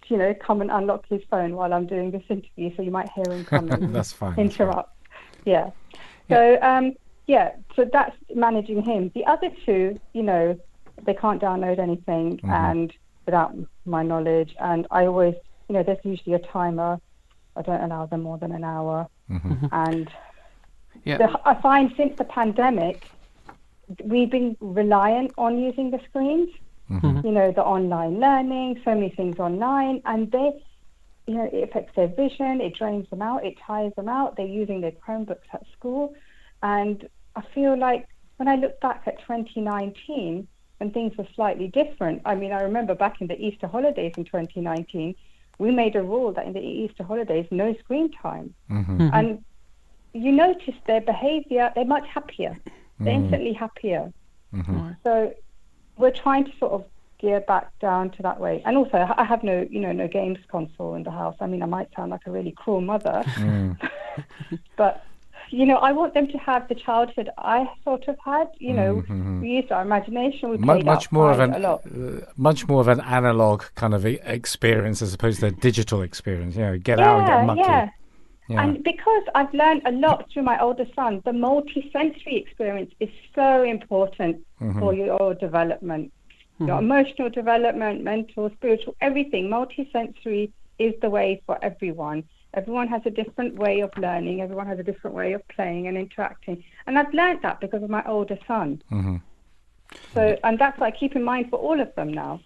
You know, come and unlock his phone while I'm doing this interview. So you might hear him come <laughs> and That's fine, that's interrupt. Yeah. So um, yeah, so that's managing him. The other two, you know, they can't download anything, mm-hmm. and without my knowledge, and I always, you know, there's usually a timer. I don't allow them more than an hour, mm-hmm. Mm-hmm. and Yeah. the, I find since the pandemic, we've been reliant on using the screens. Mm-hmm. You know, the online learning, so many things online, and they, you know, it affects their vision, it drains them out, it tires them out. They're using their Chromebooks at school, and I feel like when I look back at 2019, when things were slightly different. I mean, I remember back in the Easter holidays in 2019, we made a rule that in the Easter holidays, no screen time, mm-hmm. Mm-hmm. and you notice their behavior, they're much happier. They're instantly happier. So we're trying to sort of gear back down to that way. And also, I have no, you know, no games console in the house. I mean, I might sound like a really cruel mother, <laughs> but you know, I want them to have the childhood I sort of had. You know, we used our imagination. We Mu- played much more of an a lot. uh, much more of an analog kind of experience as opposed to a digital experience. You know, get out and get mucky. Yeah. Yeah. And because I've learned a lot through my older son, the multi-sensory experience is so important Mm-hmm. for your development, your emotional development, mental, spiritual, everything. Multi-sensory is the way for everyone. Everyone has a different way of learning. Everyone has a different way of playing and interacting. And I've learned that because of my older son. Mm-hmm. So, and that's what I keep in mind for all of them now.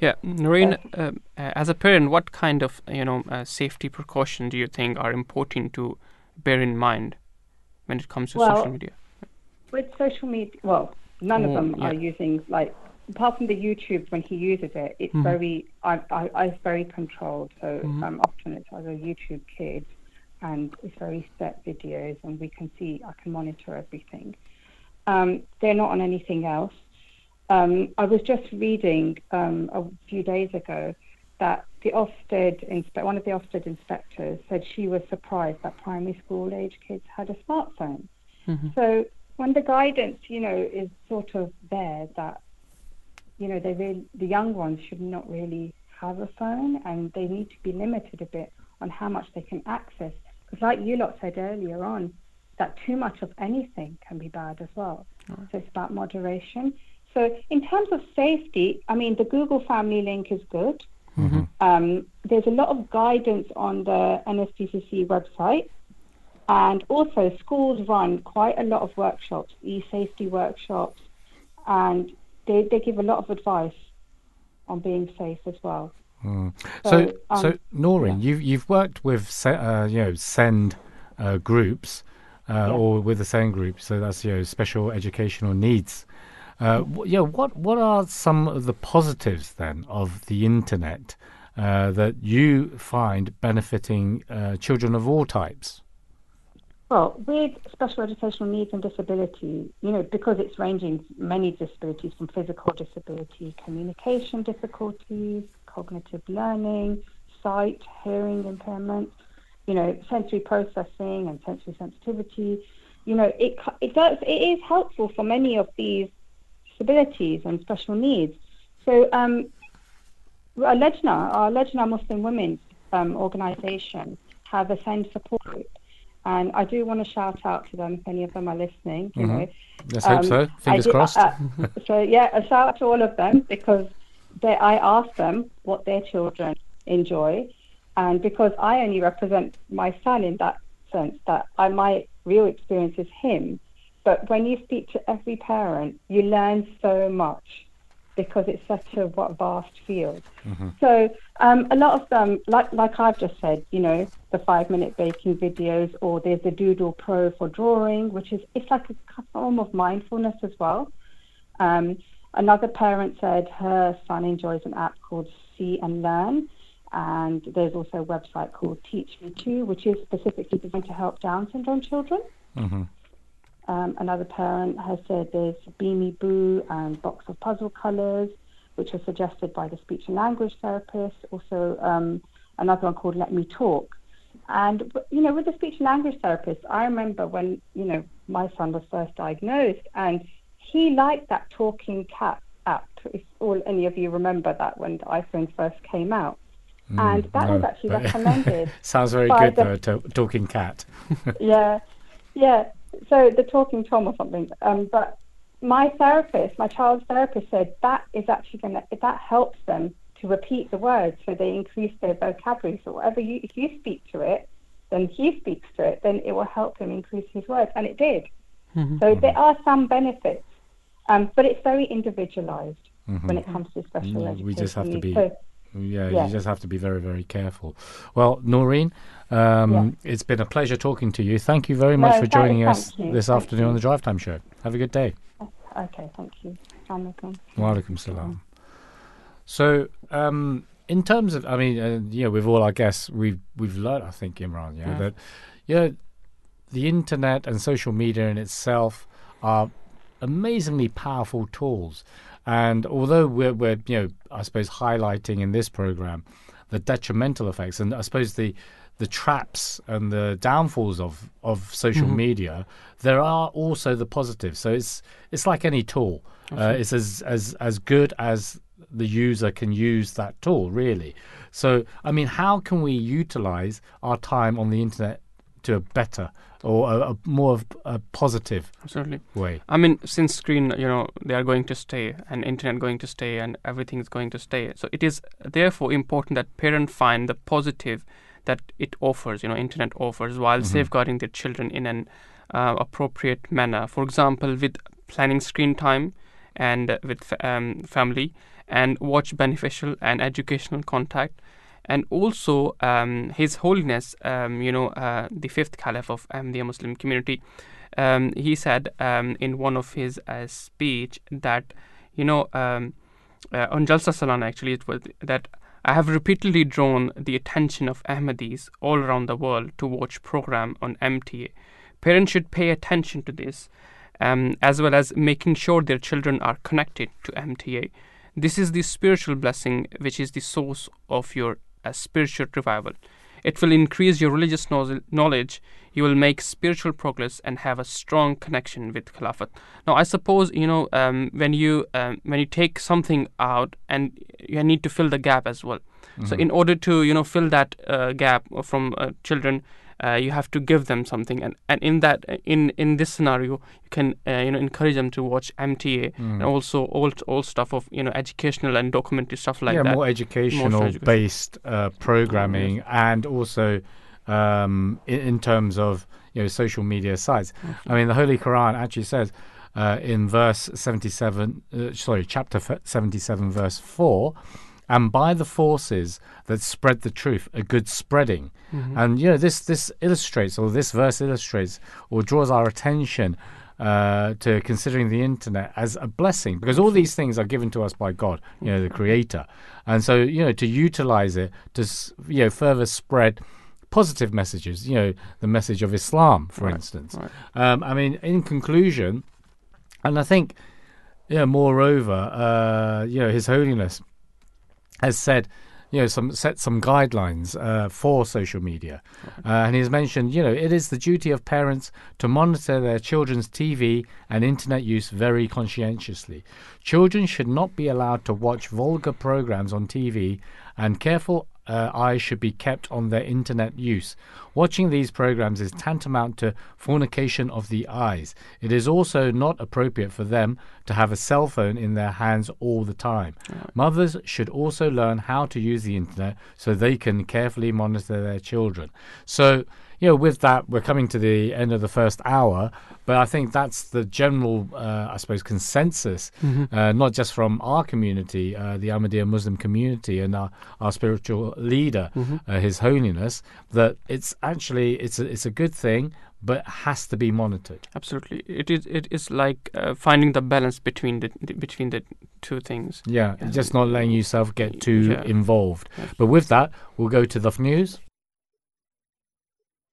Yeah, Noreen, uh, uh, as a parent, what kind of you know uh, safety precautions do you think are important to bear in mind when it comes to Well, social media? with social media, well, none of Oh, them yeah. are using like apart from the YouTube when he uses it, it's Mhm. very I, I, I it's very controlled. So Mhm. um, often it's either YouTube Kids, and it's very set videos, and we can see I can monitor everything. Um, they're not on anything else. Um, I was just reading um, a few days ago that the Ofsted inspe- one of the Ofsted inspectors said she was surprised that primary school age kids had a smartphone. Mhm. So when the guidance, you know, is sort of there that, you know, they really, the young ones should not really have a phone and they need to be limited a bit on how much they can access. Because like you lot said earlier on, that too much of anything can be bad as well. So it's about moderation. So in terms of safety, I mean, the Google Family link is good. Um, there's a lot of guidance on the NSPCC website. And also, schools run quite a lot of workshops, e-safety workshops, and they, they give a lot of advice on being safe as well. So, So, so, um, Noreen, you've you've worked with uh, you know send uh, groups uh, or with the send group, so that's you know special educational needs. Uh, yeah, what what are some of the positives then of the internet uh, that you find benefiting uh, children of all types? Well, with special educational needs and disability, you know, because it's ranging many disabilities from physical disability, communication difficulties, cognitive learning, sight, hearing impairment, you know, sensory processing and sensory sensitivity. You know, it it does it is helpful for many of these disabilities and special needs. So, um, our Lajna, our Lajna Muslim Women's um, organisation, have a send support group. And I do want to shout out to them if any of them are listening. You know, Let's hope Um, so. I Fingers did- crossed. uh, so yeah, a shout out to all of them because they, I asked them what their children enjoy, and because I only represent my son in that sense, that I, my real experience is him. But when you speak to every parent, you learn so much because it's such a what vast field. So um, a lot of them, like like I've just said, you know, the five minute baking videos, or there's the Doodle Pro for drawing, which is it's like a form of mindfulness as well. Um, another parent said her son enjoys an app called See and Learn, and there's also a website called Teach Me Too, which is specifically designed to help Down syndrome children. Um, another parent has said there's Beamy Boo and Box of Puzzle Colours, which was suggested by the speech and language therapist. Also, um, another one called Let Me Talk. And, you know, with the speech and language therapist, I remember when, you know, my son was first diagnosed and he liked that talking cat app. If all any of you remember that when the iPhone first came out. and that was actually <laughs> recommended. Sounds very good the- though. To- talking cat. <laughs> yeah, yeah. So the talking tom or something. Um, but my therapist, my child's therapist, said that is actually going to that helps them to repeat the words, so they increase their vocabulary. So whatever you, if you speak to it, then he speaks to it, then it will help him increase his words, and it did. So there are some benefits, um, but it's very individualized when it comes to special Mm, education. we just have to be- So, Yeah, Yeah. you just have to be very, very careful. Well, Noreen, um, it's been a pleasure talking to you. Thank you very much No, for joining us you, this thank afternoon on the Drive Time Show. Have a good day. okay, thank you. Alaikum salam. So, um, in terms of, I mean, uh, you know, with all our guests, we've we've learned, I think, Imran, yeah, Yeah. that you know, the internet and social media in itself are amazingly powerful tools. And although we're, we're, you know, I suppose highlighting in this program the detrimental effects, and I suppose the the traps and the downfalls of of social media, there are also the positives. So it's it's like any tool. Uh, it's as as as good as the user can use that tool, really. So, I mean, how can we utilize our time on the internet to a better or a, a more of a positive Absolutely. way? I mean, since screen, you know, they are going to stay, and internet going to stay, and everything is going to stay. So it is therefore important that parents find the positive that it offers, you know, internet offers, while safeguarding their children in an uh, appropriate manner. For example, with planning screen time and uh, with um, family, and watch beneficial and educational contact. And also, um, His Holiness, um, you know, uh, the fifth Caliph of Ahmadiyya Muslim community, um, he said um, in one of his uh, speech that, you know, um, uh, on Jalsa Salana actually, it was that I have repeatedly drawn the attention of Ahmadis all around the world to watch program on MTA. Parents should pay attention to this, um, as well as making sure their children are connected to MTA. This is the spiritual blessing, which is the source of your uh, spiritual revival. It will increase your religious knowledge. You will make spiritual progress and have a strong connection with Khilafat. Now, I suppose you know um, when you um, when you take something out and you need to fill the gap as well. So, in order to you know fill that uh, gap from uh, children, uh, you have to give them something, and, and in that in in this scenario, you can uh, you know encourage them to watch MTA and also all all stuff of you know educational and documentary stuff like that. yeah, that. more educational education. based uh, programming, and also um, in, in terms of you know social media sites. I mean, the Holy Quran actually says uh, in verse seventy-seven, uh, sorry, chapter seventy-seven, verse four. And by the forces that spread the truth, a good spreading, and you know this this illustrates, or this verse illustrates, or draws our attention uh, to considering the internet as a blessing because all these things are given to us by God, you know, the Creator, and so you know to utilize it to you know further spread positive messages, you know, the message of Islam, for instance. Um, I mean, in conclusion, and I think, you know, moreover, uh, you know, His Holiness has said, you know, some set some guidelines uh, for social media, uh, and he's mentioned, you know, it is the duty of parents to monitor their children's TV and internet use very conscientiously. Children should not be allowed to watch vulgar programs on TV, and careful uh, eyes should be kept on their internet use. Watching these programs is tantamount to fornication of the eyes. It is also not appropriate for them to have a cell phone in their hands all the time. Mothers should also learn how to use the internet so they can carefully monitor their children. So, you know, with that, we're coming to the end of the first hour, but I think that's the general, uh, I suppose, consensus, uh, not just from our community, uh, the Ahmadiyya Muslim community, and our, our spiritual leader, uh, His Holiness, that it's actually it's a, it's a good thing, but has to be monitored. Absolutely, it is. It is like uh, finding the balance between the, the between the two things. Yeah, just not letting yourself get too Yeah. involved. But with that, we'll go to the news.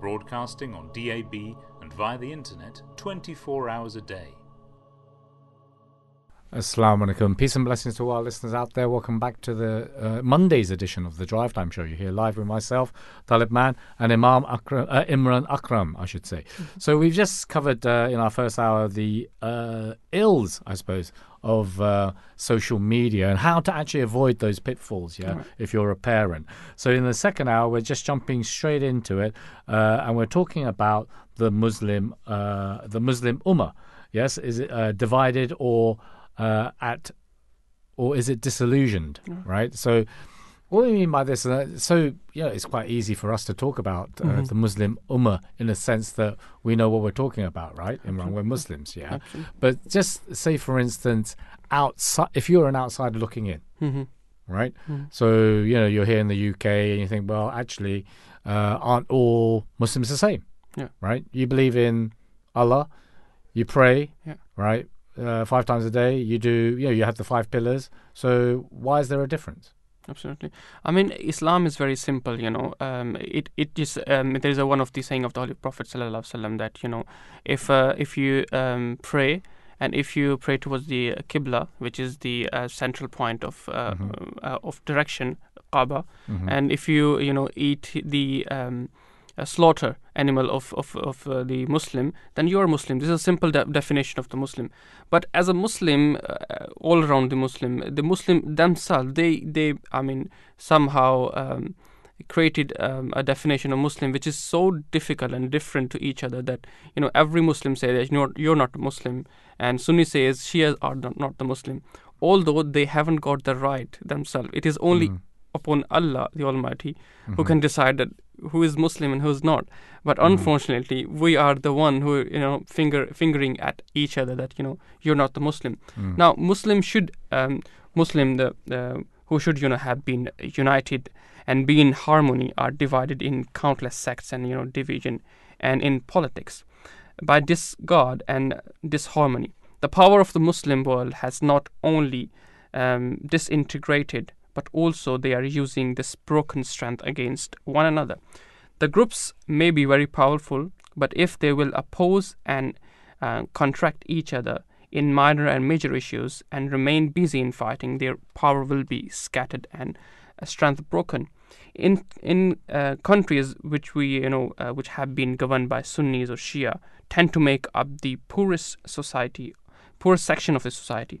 broadcasting on DAB and via the internet 24 hours a day. Assalamu alaikum. Peace and blessings to all our listeners out there. Welcome back to the uh, Monday's edition of the Drive Time Show. You're here live with myself, Talib Man, and Imam Akram, uh, Imran Akram, I should say. So we've just covered uh, in our first hour the uh, ills, I suppose, of uh, social media and how to actually avoid those pitfalls. Yeah, if you're a parent. So in the second hour, we're just jumping straight into it, uh, and we're talking about the Muslim, uh, the Muslim Ummah. Yes, is it uh, divided or uh, at, or is it disillusioned? Right. So, what do we mean by this? Uh, so, yeah, it's quite easy for us to talk about uh, the Muslim Ummah in the sense that we know what we're talking about, right? Imran, we're Muslims, yeah. But just say, for instance, outside, if you're an outsider looking in, Mm-hmm. right? So, you know, you're here in the UK and you think, well, actually, uh, aren't all Muslims the same? Yeah. Right? You believe in Allah, you pray, Yeah. right? Uh, five times a day, you do, you know, you have the five pillars. So, why is there a difference? Absolutely. I mean, Islam is very simple. You know, um, it it just um, there is a one of the saying of the Holy Prophet sallallahu alaihi wasallam that you know, if uh, if you um, pray and if you pray towards the qibla, which is the uh, central point of uh, uh, of direction, Kaaba, and if you you know eat the um, slaughter animal of of, of uh, the Muslim, then you are Muslim. This is a simple de- definition of the Muslim. But as a Muslim, uh, all around the Muslim, the Muslim themselves, they they I mean somehow. Um, created um, a definition of Muslim which is so difficult and different to each other that you know every Muslim says that you're, you're not a Muslim and Sunni says Shias are not, not the Muslim although they haven't got the right themselves it is only upon Allah the Almighty who can decide that who is Muslim and who is not. But unfortunately we are the one who you know finger fingering at each other that you know you're not the Muslim. Now Muslim should um, Muslim the uh, who should you know have been united and be in harmony are divided in countless sects and you know division and in politics. By discord and disharmony the power of the muslim world has not only um, disintegrated but also they are using this broken strength against one another the groups may be very powerful but if they will oppose and uh, contract each other in minor and major issues and remain busy in fighting, their power will be scattered and uh, strength broken. In in uh, countries which we you know uh, which have been governed by Sunnis or Shia tend to make up the poorest society, poorest section of the society.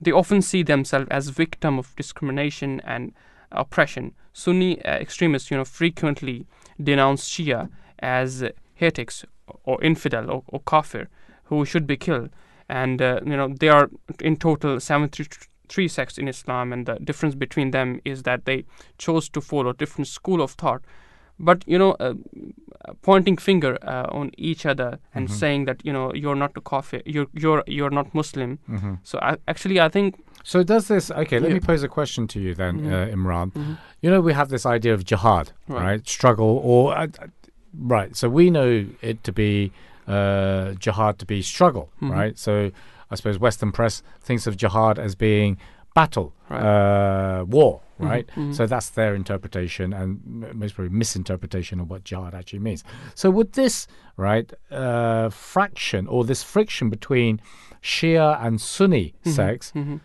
They often see themselves as victim of discrimination and oppression. Sunni uh, extremists you know frequently denounce Shia as heretics or infidel or, or kafir who should be killed and uh, you know there are in total 73 sects in Islam, and the difference between them is that they chose to follow different school of thought. But you know, uh, pointing finger uh, on each other and saying that you know you're not a kafir, you're you're you're not Muslim. So I, actually, I think So does this? Okay, let Yeah. me pose a question to you then, Mhm. uh, Imran. Mhm. You know, we have this idea of jihad, Right. right? Struggle, or uh, uh, right. So we know it to be uh, jihad to be struggle, Mhm. right? So I suppose Western press thinks of jihad as being battle, Right. uh, war, Mhm, right? mhm. So that's their interpretation and most probably misinterpretation of what jihad actually means. So would this right uh, fraction or this friction between Shia and Sunni Mhm, sects mhm.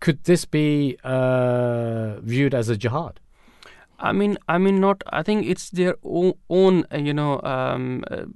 could this be uh, viewed as a jihad? I mean, I mean, not. I think it's their own, own uh, you know, um, uh,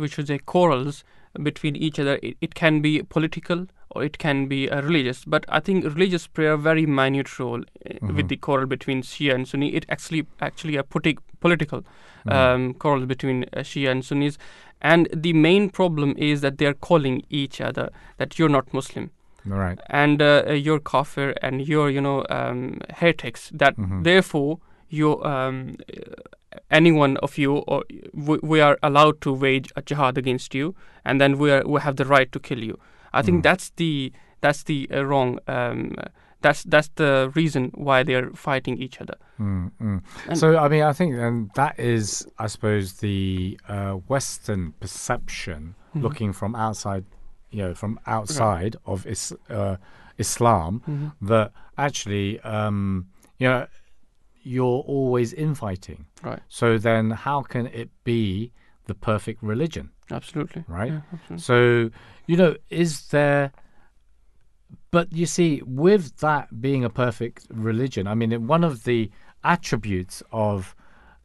we should say, quarrels between each other. It, it can be political or it can be a religious. But I think religious play a very minute role uh, with the quarrel between Shia and Sunni. It actually, actually, a politi- political um, quarrel between uh, Shia and Sunnis. And the main problem is that they are calling each other that you're not Muslim right. and uh, uh, you're kafir and you're you know um, heretics that Mhm. therefore you um, uh, any one of you or we, we are allowed to wage a jihad against you and then we are we have the right to kill you i think Mhm. that's the that's the uh, wrong um, that's that's the reason why they're fighting each other Mm, mm. So, I mean, I think and that is, I suppose, the uh, Western perception Mhm. looking from outside, you know, from outside of is, uh, Islam, Mhm. that actually, um, you know, you're always infighting. right So then, how can it be the perfect religion? absolutely Right. Yeah, absolutely. So, you know, is there. But you see, with that being a perfect religion, I mean, one of the attributes of,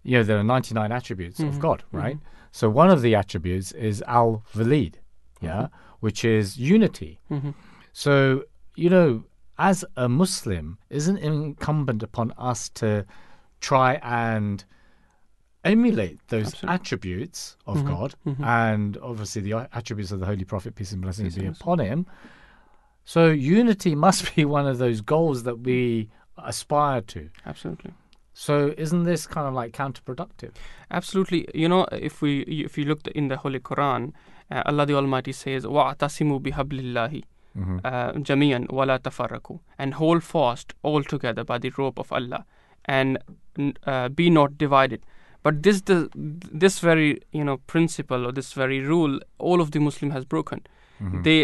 you know, there are 99 attributes of Mhm, God, right? So one of the attributes is Al Wahid, yeah, which is unity. Mhm. So, you know, as a Muslim, isn't it incumbent upon us to try and emulate those Absolutely. attributes of Mhm, God mhm. and obviously the attributes of the Holy Prophet, peace and blessings Peace be blessings. upon him? So, unity <laughs> must be one of those goals that we aspire to. absolutely So, isn't this kind of like counterproductive? Absolutely. You know, if we if you look in the Holy Quran, uh, Allah the Almighty says, "Wa'tasimu bihablillahi Mhm. uh, jami'an wala tafarraku," and hold fast all together by the rope of Allah, and uh, be not divided. But this the this very you know principle or this very rule, all of the Muslim has broken. Mhm. They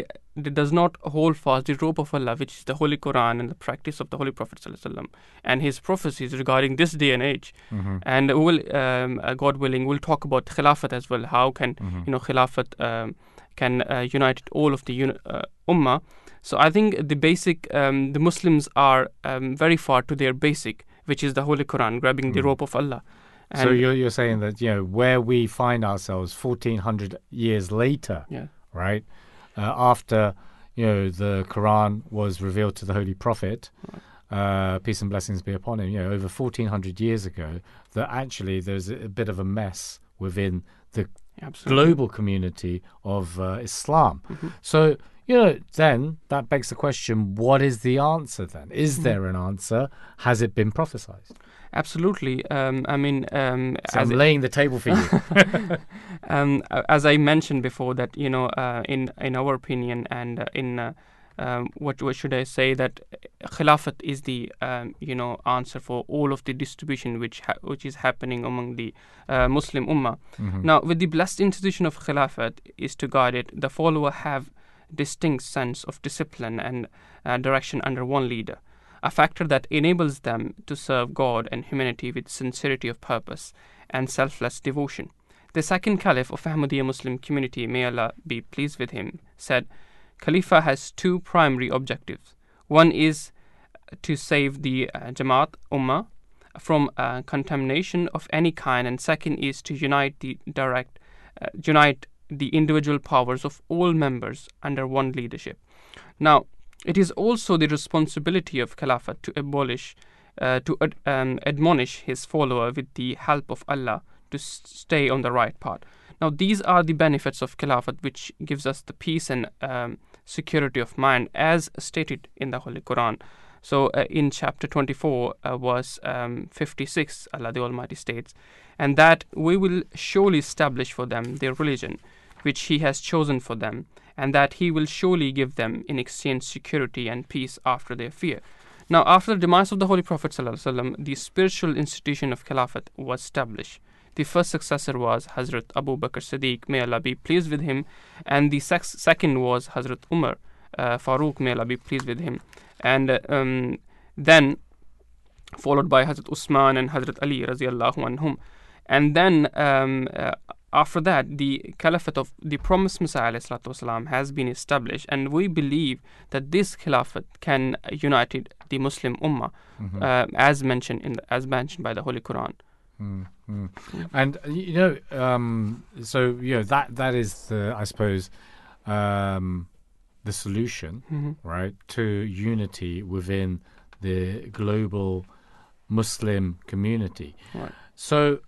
they does not hold fast the rope of Allah, which is the Holy Quran and the practice of the Holy Prophet sallallahu alaihi wasallam, and his prophecies regarding this day and age Mhm. and will um, uh, god willing we'll talk about khilafat as well how can Mhm. you know khilafat um, can uh, unite all of the uni- uh, ummah so i think the basic um, the muslims are um, very far to their basic which is the holy quran grabbing the Mhm. rope of allah So you're you're saying that you know where we find ourselves 1400 years later, Yeah. right? Uh, after you know the Quran was revealed to the Holy Prophet, uh, peace and blessings be upon him. You know, over 1400 years ago, that actually there's a, a bit of a mess within the Absolutely. global community of uh, Islam. Mm-hmm. So, you know, then that begs the question what is the answer then? Is Mm-hmm. there an answer? Has it been prophesied? Absolutely. Um, I mean, um, So as I'm laying the table for you. <laughs> um, as I mentioned before, that you know, uh, in in our opinion, and uh, in uh, um, what what should I say that Khilafat is the um, you know answer for all of the distribution which ha- which is happening among the uh, Muslim Ummah. Now, with the blessed institution of Khilafat is to guide it, the follower have distinct sense of discipline and uh, direction under one leader, a factor that enables them to serve God and humanity with sincerity of purpose and selfless devotion. The second caliph of Ahmadiyya Muslim community, may Allah be pleased with him, said, Khalifa has two primary objectives. One is to save the uh, Jamaat Ummah from uh, contamination of any kind, and second is to unite the direct, uh, unite the individual powers of all members under one leadership. Now, it is also the responsibility of Khilafat to abolish, uh, to ad- um, admonish his follower with the help of Allah to s- stay on the right path. Now, these are the benefits of Khilafat, which gives us the peace and um, security of mind, as stated in the Holy Quran. So, uh, in chapter 24, uh, verse um, 56, Allah the Almighty states, and that we will surely establish for them their religion, which He has chosen for them, and that He will surely give them in exchange security and peace after their fear. Now, after the demise of the Holy Prophet, ﷺ, the spiritual institution of Caliphate was established. The first successor was Hazrat Abu Bakr Siddiq, may Allah be pleased with him, and the sex- second was Hazrat Umar uh, Farooq, may Allah be pleased with him. And um, then followed by Hazrat Usman and Hazrat Ali radiallahu anhum. And then um, uh, after that, the caliphate of the promised Messiah salatu has been established, and we believe that this caliphate can unite the Muslim Ummah, uh, as mentioned in the, as mentioned by the Holy Quran. And uh, you know, um, so you know that that is the I suppose um, the solution, Mm-hmm. right, to unity within the global Muslim community. Right. So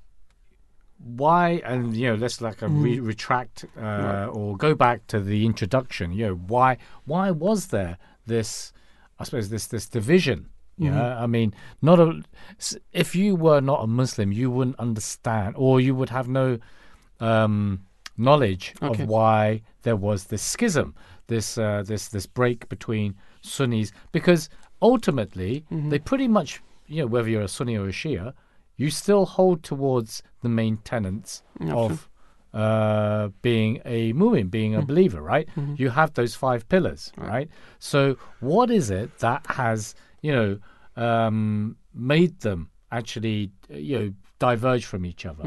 why and you know let's like a re- retract uh, or go back to the introduction you know why why was there this i suppose this this division yeah i mean not a. if you were not a muslim you wouldn't understand or you would have no um knowledge Okay. of why there was this schism this uh, this this break between sunnis because ultimately they pretty much you know whether you're a sunni or a shia you still hold towards the main tenets of uh, being a mu'min, being a believer, right? You have those five pillars, right? So, what is it that has, you know, um, made them actually, you know, diverge from each other?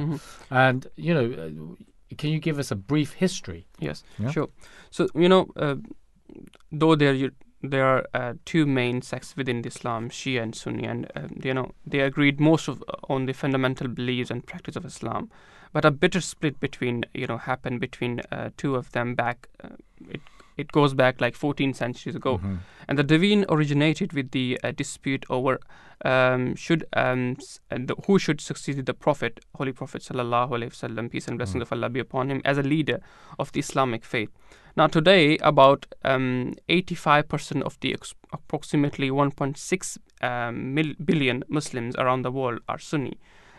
And, you know, can you give us a brief history? Yes, Yeah. sure. So you know, uh, though there you, there are uh, two main sects within Islam, Shia and Sunni, and uh, you know they agreed most of on the fundamental beliefs and practice of Islam, but a bitter split between you know happened between uh, two of them back. Uh, it it goes back like 14 centuries ago, and the division originated with the uh, dispute over um, should um, s- and the, who should succeed the Prophet, Holy Prophet sallallahu alaihi wasallam, peace and blessings of Allah be upon him, as a leader of the Islamic faith. Now today, about um, 85% of the ex- approximately 1.6 um, mil- billion Muslims around the world are Sunni,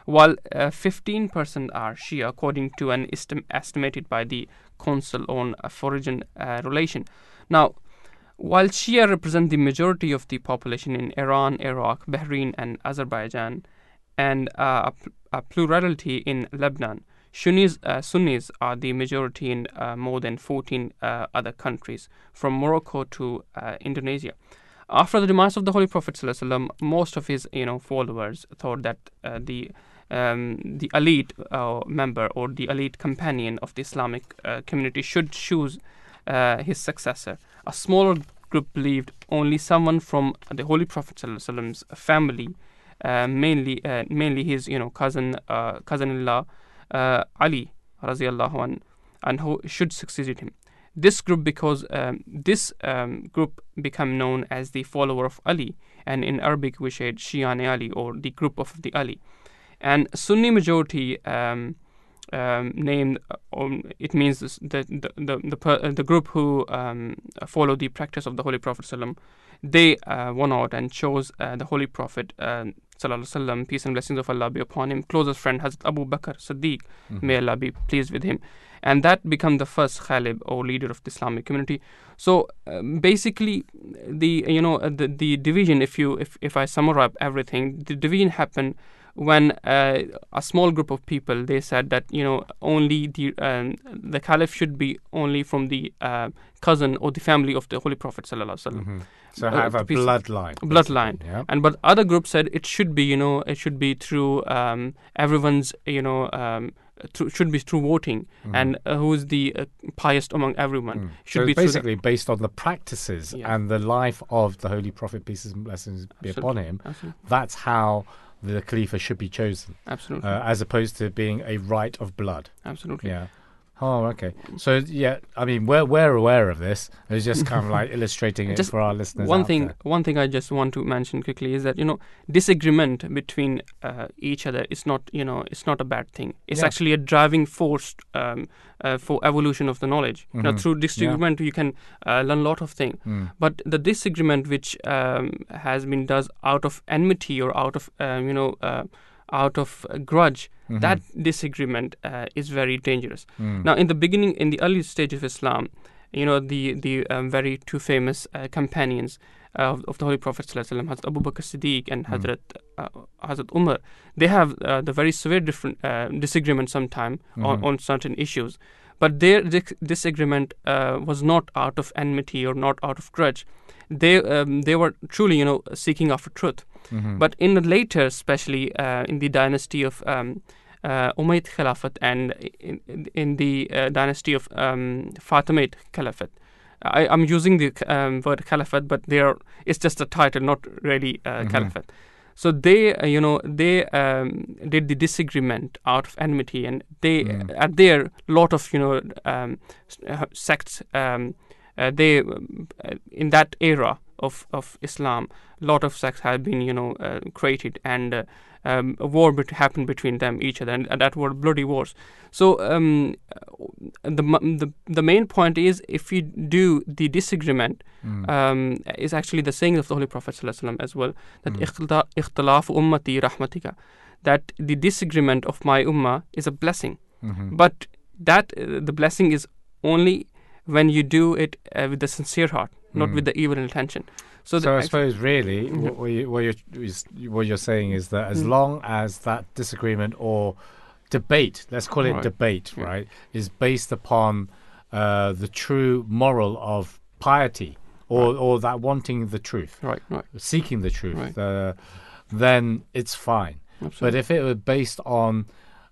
while uh, 15% are Shia, according to an estim- estimated by the Council on uh, Foreign uh, Relation. Now, while Shia represent the majority of the population in Iran, Iraq, Bahrain, and Azerbaijan, and uh, a, a plurality in Lebanon, Sunnis, uh, Sunnis are the majority in uh, more than 14 uh, other countries, from Morocco to uh, Indonesia. After the demise of the Holy Prophet most of his you know followers thought that uh, the um, the elite uh, member or the elite companion of the Islamic uh, community should choose uh, his successor. A smaller group believed only someone from the Holy Prophet ﷺ's family uh, mainly uh, mainly his you know cousin uh, cousin-in-law Ali radiallahu an, and who should succeed him. This group because um, this um, group become known as the follower of Ali, and in Arabic we said Shi'an Ali or the group of the Ali, and Sunni majority. Um, um, named uh, um, it means the the the the, per, uh, the group who um, follow the practice of the Holy Prophet Sallam, they uh, won out and chose uh, the Holy Prophet uh, Sallallahu Alaihi Wasallam, peace and blessings of Allah be upon him, closest friend Hazrat Abu Bakr Siddiq, may Allah be pleased with him, and that become the first Khalib or leader of the Islamic community. So um, basically, the you know uh, the the division, if you if if I summarize everything, the division happened when uh, a small group of people they said that you know only the um, the caliph should be only from the uh, cousin or the family of the Holy Prophet sallallahu alaihi wasallam. So Uh, have a bloodline. bloodline Yeah. and but other groups said it should be you know it should be through um, everyone's you know um, through, should be through voting and uh, who's the uh, pious among everyone should so be through the- basically based on the practices Yeah. and the life of the Holy Prophet, peace and blessings be upon him. Absolutely. That's how the Khalifa should be chosen, absolutely uh, as opposed to being a right of blood. absolutely Yeah. Oh, okay. So yeah, I mean, we're we're aware of this. It's just kind of like <laughs> illustrating it Just for our listeners. one thing there. one thing i just want to mention quickly is that you know disagreement between uh, each other is not you know it's not a bad thing it's Yeah. actually a driving force um, uh, for evolution of the knowledge know Mhm. through disagreement you can uh, learn a lot of things Mm. but the disagreement which um, has been does out of enmity or out of um, you know uh, out of grudge Mhm. that disagreement uh, is very dangerous Mm. now in the beginning in the early stage of islam you know the the um, very two famous uh, companions of, of the Holy Prophet ﷺ, Hazrat Abu Bakr Siddiq and Mm. Hazrat uh, Hazrat Umar, they have uh, the very severe different uh, disagreement sometime on, Mhm. on certain issues, but their dis- disagreement uh, was not out of enmity or not out of grudge. They um, they were truly you know seeking after truth. Mhm. But in the later, especially uh, in the dynasty of um, uh, Umayyad Khilafat and in, in, the uh, dynasty of um, Fatimid Caliphate, I, I'm using the um, word Caliphate, but they are, it's just a title, not really uh, Mhm. Caliphate. So they, uh, you know, they um, did the disagreement out of enmity, and they, Mm. at their lot of, you know, um, uh, sects, um, they, um, uh, in that era of, of Islam, a lot of sects had been, you know, uh, created, and uh, um, a war bet- happened between them, each other, and, and that were bloody wars. So um, uh, the, the the main point is, if you do the disagreement, Mm. um, is actually the saying of the Holy Prophet ﷺ as well that Mm. "Ikhtilaf- ummati rahmatika, that the disagreement of my ummah is a blessing. Mhm. But that uh, the blessing is only when you do it uh, with a sincere heart, not Mm. with the evil intention. So, So, the, I suppose really what, what, you, what, you're, what you're saying is that as Mm. long as that disagreement or debate, let's call it Right. debate, Yeah. right, is based upon uh, the true moral of piety or, or that wanting the truth, right, right, seeking the truth, Right. uh, then it's fine. But if it were based on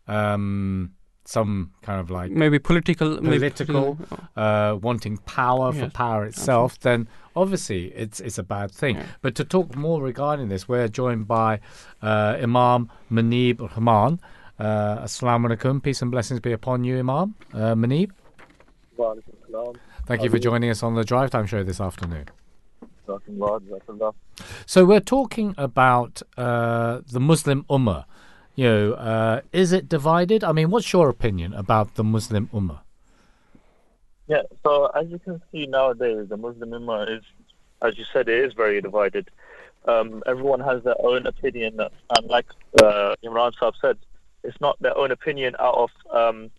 um, some kind of like maybe political, maybe political, uh, wanting power for power itself, then obviously it's it's a bad thing. Yeah. But to talk more regarding this, we're joined by uh, Imam Munib Rahman. Uh, Assalamu alaikum, peace and blessings be upon you, Imam uh, Munib. Thank you for joining us on the Drive Time Show this afternoon. So we're talking about uh, the Muslim Ummah. You know, uh, is it divided? I mean, what's your opinion about the Muslim Ummah? Yeah, so as you can see nowadays, the Muslim Ummah is, as you said, it is very divided. Um, everyone has their own opinion, and like uh, Imran Saab said, it's not their own opinion out of um,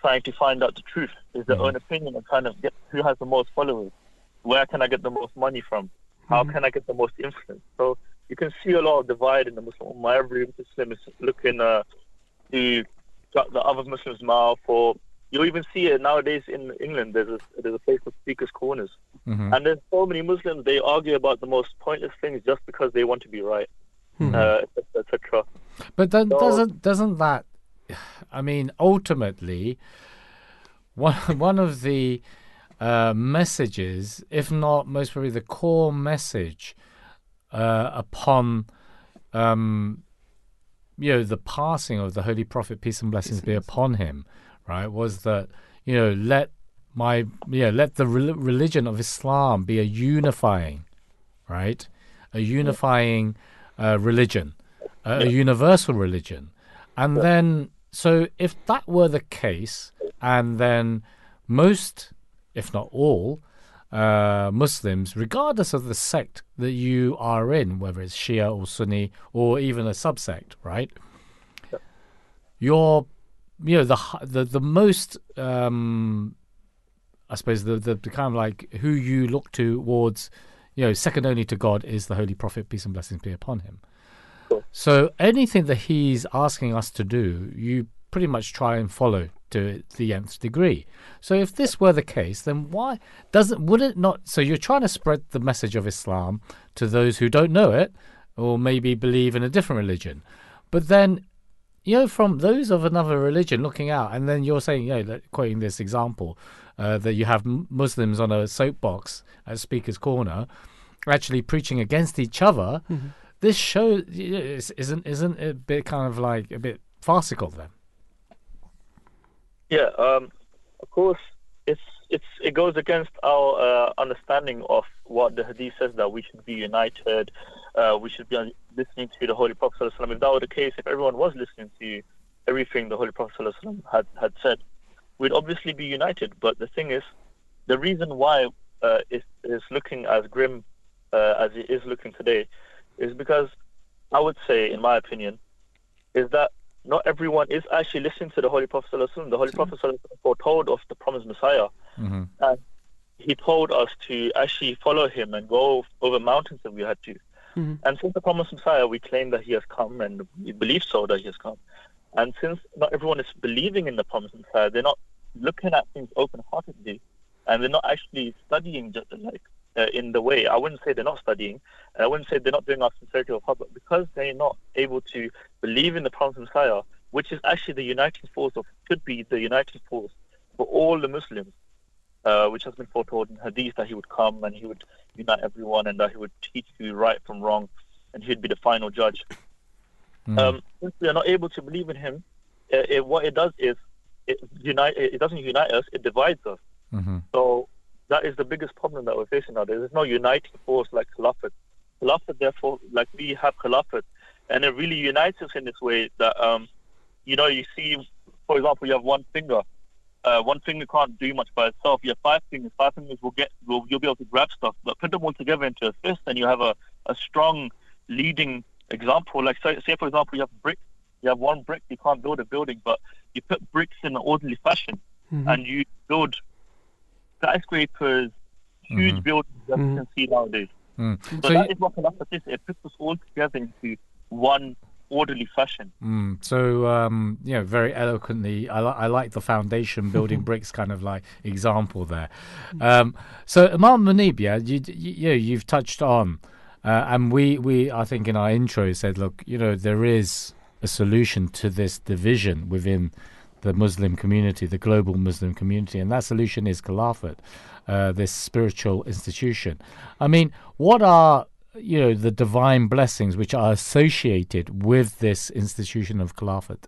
trying to find out the truth. It's their own opinion of kind of get who has the most followers. Where can I get the most money from? How can I get the most influence? So you can see a lot of divide in the Muslim Ummah. Every Muslim is looking uh, to the other Muslims' mouth or you even see it nowadays in England. There's a there's a place called Speakers Corners, Mhm. and there's so many Muslims. They argue about the most pointless things just because they want to be right, Hmm. uh, etc. But then So- doesn't doesn't that? I mean, ultimately, one <laughs> one of the uh, messages, if not most probably the core message uh, upon um, you know, the passing of the Holy Prophet, peace and blessings be upon him, right, was that you know, let my yeah, let the rel religion of Islam be a unifying, right, a unifying uh, religion, a universal religion, and then so if that were the case, and then most, if not all, uh, Muslims, regardless of the sect that you are in, whether it's Shia or Sunni or even a subsect, right? You're, you know, the the the most, um, I suppose the, the the kind of like who you look to towards, you know, second only to God is the Holy Prophet, peace and blessings be upon him. So anything that he's asking us to do, you pretty much try and follow to the nth degree. So if this were the case, then why doesn't would it not? So you're trying to spread the message of Islam to those who don't know it, or maybe believe in a different religion, but then. You know, from those of another religion looking out, and then you're saying, you know, quoting this example, uh, that you have Muslims on a soapbox at Speaker's Corner, actually preaching against each other. This show is- isn't isn't a bit kind of like a bit farcical then. Yeah, um, of course, it's it's it goes against our uh, understanding of what the Hadith says that we should be united, uh, we should be listening to the Holy Prophet. If that were the case, if everyone was listening to everything the Holy Prophet had had said, we'd obviously be united. But the thing is, the reason why uh, it is looking as grim uh, as it is looking today is because I would say, in my opinion, is that not everyone is actually listening to the Holy Prophet. Wasallam. The Holy Prophet Wasallam foretold of the promised Messiah, mm-hmm. and he told us to actually follow him and go over mountains if we had to. Mm-hmm. And since the promised Messiah, we claim that he has come, and we believe so that he has come. And since not everyone is believing in the promised Messiah, they're not looking at things open-heartedly, and they're not actually studying just like uh, in the way. I wouldn't say they're not studying, and I wouldn't say they're not doing our sincerity of heart, but because they're not able to believe in the promised Messiah, which is actually the uniting force of could be the uniting force for all the Muslims, uh, which has been foretold in Hadith that he would come and he would unite everyone and that he would teach you right from wrong, and he'd be the final judge. Um, since we are not able to believe in him, uh, it, what it does is it unite. It doesn't unite us; it divides us. So that is the biggest problem that we're facing nowadays. There's no uniting force like Khilafat. Khilafat, therefore, like we have Khilafat, and it really unites us in this way that, um, you know, you see, for example, you have one finger. Uh, one finger can't do much by itself. You have five fingers. Five fingers will get, will, you'll be able to grab stuff. But put them all together into a fist, and you have a, a strong leading example. Like, say, say, for example, you have brick. You have one brick. You can't build a building, but you put bricks in an orderly fashion, and you build skyscrapers, huge buildings that you can see nowadays. Mm. So, So that you- is what Khilafat is. It puts us all together into one orderly fashion. Mm, so um, you know, very eloquently, I, li- I like the foundation building <laughs> bricks kind of like example there. Um, so Imam Munib, yeah, you, you, you know, you've touched on, uh, and we we I think in our intro said, look, you know, there is a solution to this division within the Muslim community, the global Muslim community, and that solution is Caliphate, uh, this spiritual institution. I mean, what are you know the divine blessings which are associated with this institution of Caliphate?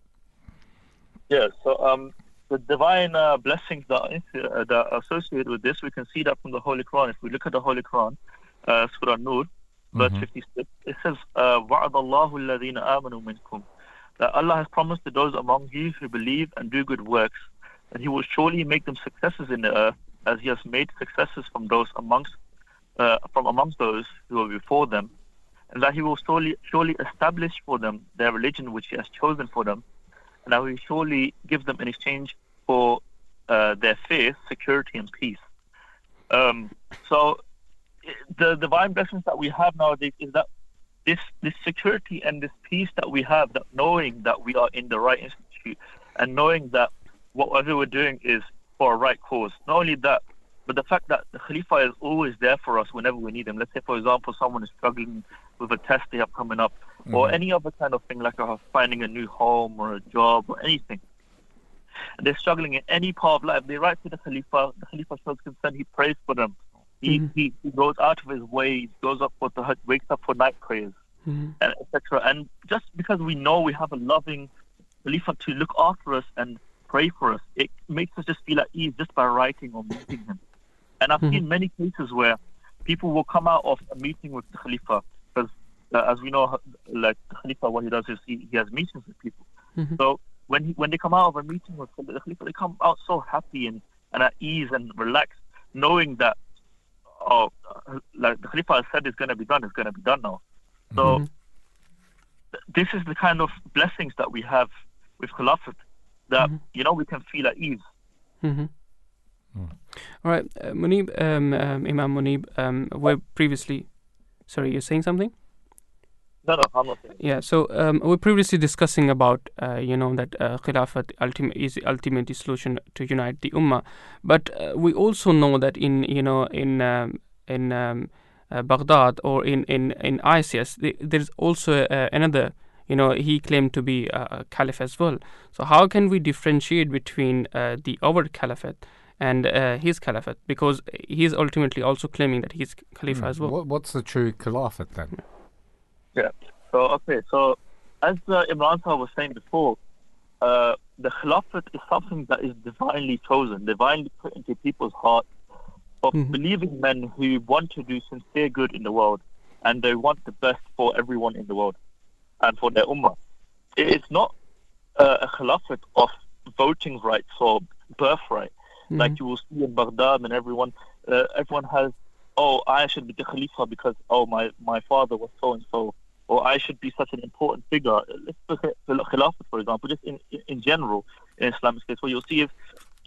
Yeah, so um, the divine uh, blessings that are, into- uh, that are associated with this, we can see that from the Holy Quran. If we look at the Holy Quran, uh, Surah Nur, verse 56, it says, uh, وَعَدَ اللَّهُ الَّذِينَ آمَنُوا مِنْكُمْ that Allah has promised to those among you who believe and do good works, and He will surely make them successes in the earth, as He has made successes from those amongst uh, from amongst those who were before them, and that He will surely surely establish for them their religion which He has chosen for them, and that He will surely give them in exchange for uh, their faith, security, and peace. Um, so, the divine blessings that we have nowadays is that this this security and this peace that we have, that knowing that we are in the right institute, and knowing that whatever we're doing is for a right cause. Not only that, but the fact that the Khalifa is always there for us whenever we need him. Let's say, for example, someone is struggling with a test they have coming up, or any other kind of thing like uh, finding a new home or a job or anything. And they're struggling in any part of life. They write to the Khalifa. The Khalifa shows concern. He prays for them. He, he, he goes out of his way. He goes up for the wakes up for night prayers. Mhm. and etc. And just because we know we have a loving Khalifa to look after us and pray for us, it makes us just feel at ease just by writing or meeting him. And I've seen many cases where people will come out of a meeting with the Khalifa because, uh, as we know, like the Khalifa, what he does is he, he has meetings with people. Mhm. So when he, when they come out of a meeting with the Khalifa, they come out so happy and, and at ease and relaxed, knowing that oh, uh, like the Khalifa said is going to be done, it's going to be done now. So th- this is the kind of blessings that we have with Khilafat that you know we can feel at ease. hmm All right, uh, Munib, um, um, Imam Munib, um, we're previously. Sorry, you're saying something? No, no, I'm not saying. Yeah, so um, we're previously discussing about uh, you know that uh, Khilafat ultim- is the ultimate solution to unite the Ummah, but uh, we also know that in you know in um, in um, uh, Baghdad or in in in ISIS the, there's also uh, another you know he claimed to be a, a caliph as well. So how can we differentiate between uh, the our caliphate and uh, his caliphate because he's ultimately also claiming that he's khalifa as well. What, what's the true caliphate then? Yeah. So okay. So as uh, Imran Sahib was saying before, uh, the Khilafat is something that is divinely chosen, divinely put into people's hearts of believing men who want to do sincere good in the world, and they want the best for everyone in the world and for their ummah. It's not uh, a Khilafat of voting rights or birthright, like you will see in Baghdad, and everyone uh, everyone has oh, I should be the Khalifa because, oh, my, my father was so and so, or I should be such an important figure. Let's look at the Khilafat, for example, just in, in, general in Islamic states, where you'll see if,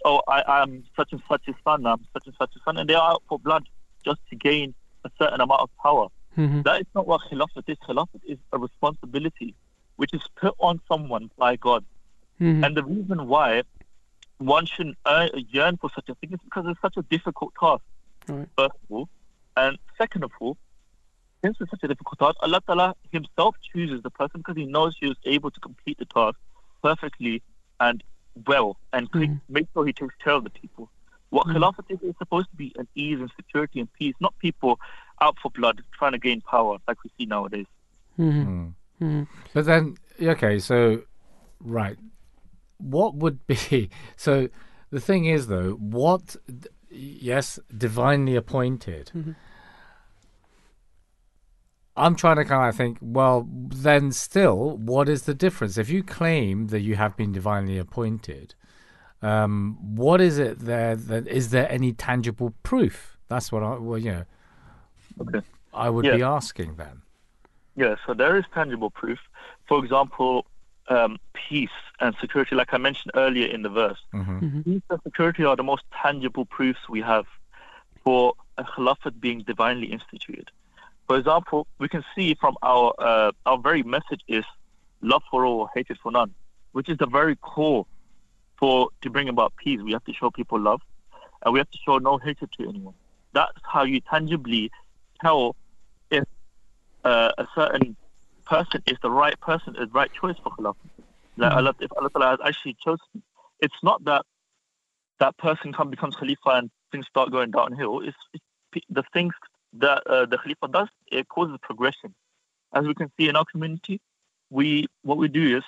oh, I, I'm such and such a son, I'm such and such a son, and they are out for blood just to gain a certain amount of power. Mhm. That is not what Khilafat is. Khilafat is a responsibility which is put on someone by God. Mhm. And the reason why one shouldn't earn, yearn for such a thing is because it's such a difficult task, Right. first of all. And second of all, since it's such a difficult task, Allah Ta'ala Himself chooses the person because He knows He is able to complete the task perfectly and well and cre- make sure He takes care of the people. What Khilafat is, is supposed to be an ease and security and peace, not people out for blood trying to gain power like we see nowadays. Mhm. Mhm. But then, okay, so right, what would be <laughs> so? The thing is, though, what? Yes, divinely appointed. I'm trying to kind of think. Well, then, still, what is the difference? If you claim that you have been divinely appointed, um, what is it there? That is there any tangible proof? That's what I well, you know, Okay. I would Yeah. be asking then. Yeah, so there is tangible proof. For example, um, peace and security, like I mentioned earlier in the verse. Peace and security are the most tangible proofs we have for a Khilafat being divinely instituted. For example, we can see from our uh, our very message is love for all, hatred for none, which is the very core for to bring about peace. We have to show people love, and we have to show no hatred to anyone. That's how you tangibly tell if uh, a certain person is the right person, is the right choice for Khilafah. Like Allah, if Allah Ta'ala has actually chosen, it's not that that person come becomes Khalifa and things start going downhill. It's, it's the things that uh, the Khalifa does, it causes progression. As we can see in our community, we what we do is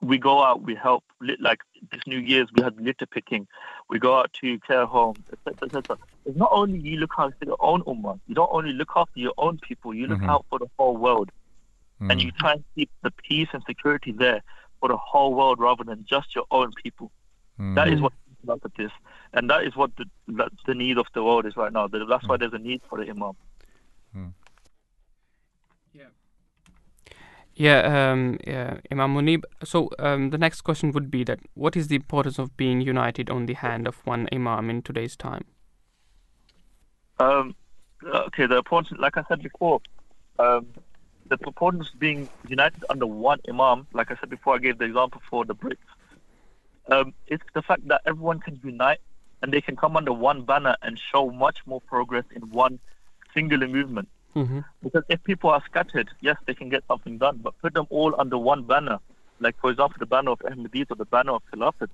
we go out, we help. Like this New Year's, we had litter picking. We go out to care homes, etc., etc. It's not only you look after your own ummah. You don't only look after your own people. You look Mhm. out for the whole world, and you try and keep the peace and security there for the whole world rather than just your own people. That is what Khilafat and that is what the that the need of the world is right now. That's why there's a need for the imam. Yeah, um, yeah, Imam Munib. So um, the next question would be that what is the importance of being united on the hand of one Imam in today's time? Um, okay, the importance, like I said before, um, the importance of being united under one imam, like I said before, I gave the example for the Brits. Um, it's the fact that everyone can unite and they can come under one banner and show much more progress in one singular movement. Mm-hmm. Because if people are scattered, yes, they can get something done, but put them all under one banner, like for example the banner of Ahmadiyyat or the banner of Khilafat,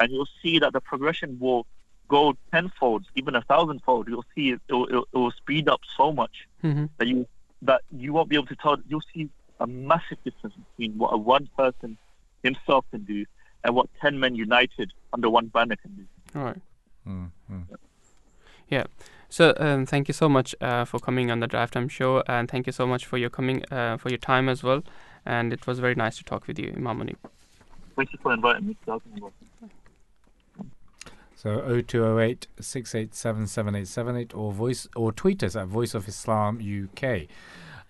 and you'll see that the progression will go tenfold, even a thousandfold. You'll see it, it, will, it will speed up so much Mhm. that you that you won't be able to tell. You'll see a massive difference between what a one person himself can do and what ten men united under one banner can do. All right. Mm-hmm. Yeah. So um, thank you so much uh, for coming on the Drive Time Show, and thank you so much for your coming uh, for your time as well. And it was very nice to talk with you, Imam Munib. Thank you for inviting me. to So 0208 687 7878 or voice or tweet us at Voice of Islam UK.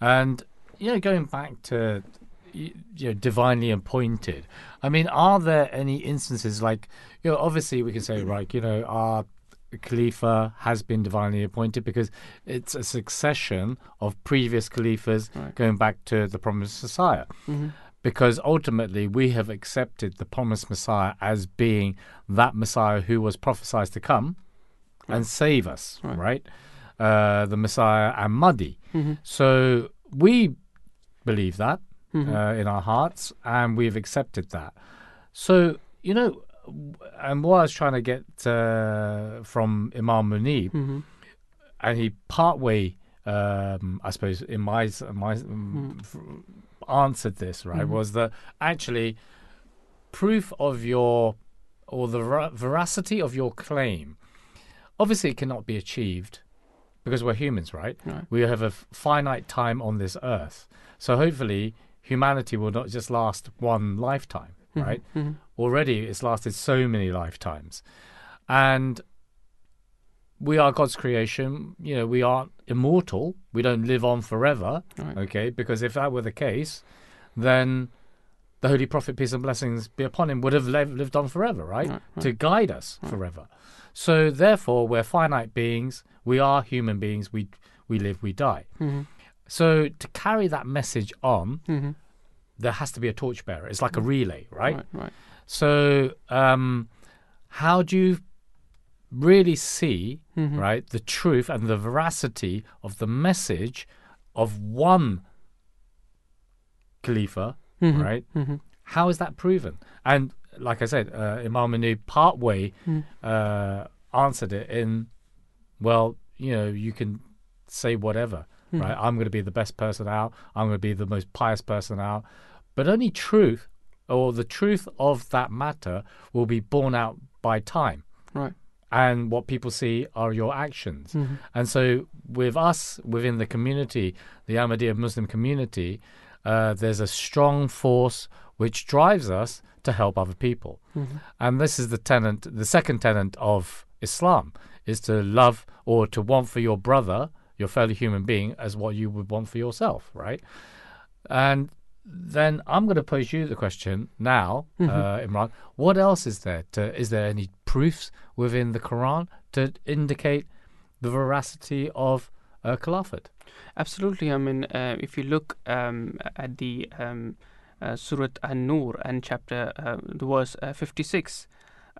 And you know, going back to y- you know, divinely appointed. I mean, are there any instances like you know, obviously we can say right, you know, our Khalifa has been divinely appointed because it's a succession of previous Khalifas going back to the promised Messiah. Mhm. Because ultimately we have accepted the promised Messiah as being that Messiah who was prophesied to come and save us, right? Uh, the Messiah and Mahdi. Mhm. So we believe that Mhm. uh, in our hearts, and we've accepted that. So you know, and what I was trying to get uh, from Imam Munib, Mhm. and he partway, um, I suppose, in my my um, f- answered this right Mhm. was that actually proof of your or the ver- veracity of your claim. Obviously, it cannot be achieved because we're humans, right? Right. We have a finite time on this earth. So hopefully, humanity will not just last one lifetime, Mhm, right? mhm. Already, it's lasted so many lifetimes. And we are God's creation. You know, we aren't immortal. We don't live on forever. Right. Okay, because if that were the case, then the Holy Prophet, peace and blessings be upon him, would have liv- lived on forever, right? Right, right. To guide us forever. So therefore, we're finite beings. We are human beings. We we live, we die. Mhm. So to carry that message on, Mhm. there has to be a torchbearer. It's like a relay, right? Right, right. So, um, how do you really see, Mhm. right, the truth and the veracity of the message of one Khalifa, Mhm, right? mhm. How is that proven? And like I said, uh, Imam Manu partway Mm. uh, answered it in, well, you know, you can say whatever, Mhm. right? I'm going to be the best person out. I'm going to be the most pious person out. But only truth or the truth of that matter will be borne out by time. Right. And what people see are your actions. Mhm. And so, with us within the community, the Ahmadiyya Muslim community, uh, there's a strong force which drives us to help other people. Mhm. And this is the tenant, the second tenant of Islam, is to love or to want for your brother, your fellow human being, as what you would want for yourself, right? And then I'm going to pose you the question now, Mhm. uh, Imran. What else is there? To, is there any proofs within the Quran to indicate the veracity of uh, Caliphate? Absolutely. I mean, uh, if you look um, at the um, uh, Surat An-Nur and chapter, uh, the verse uh, 56,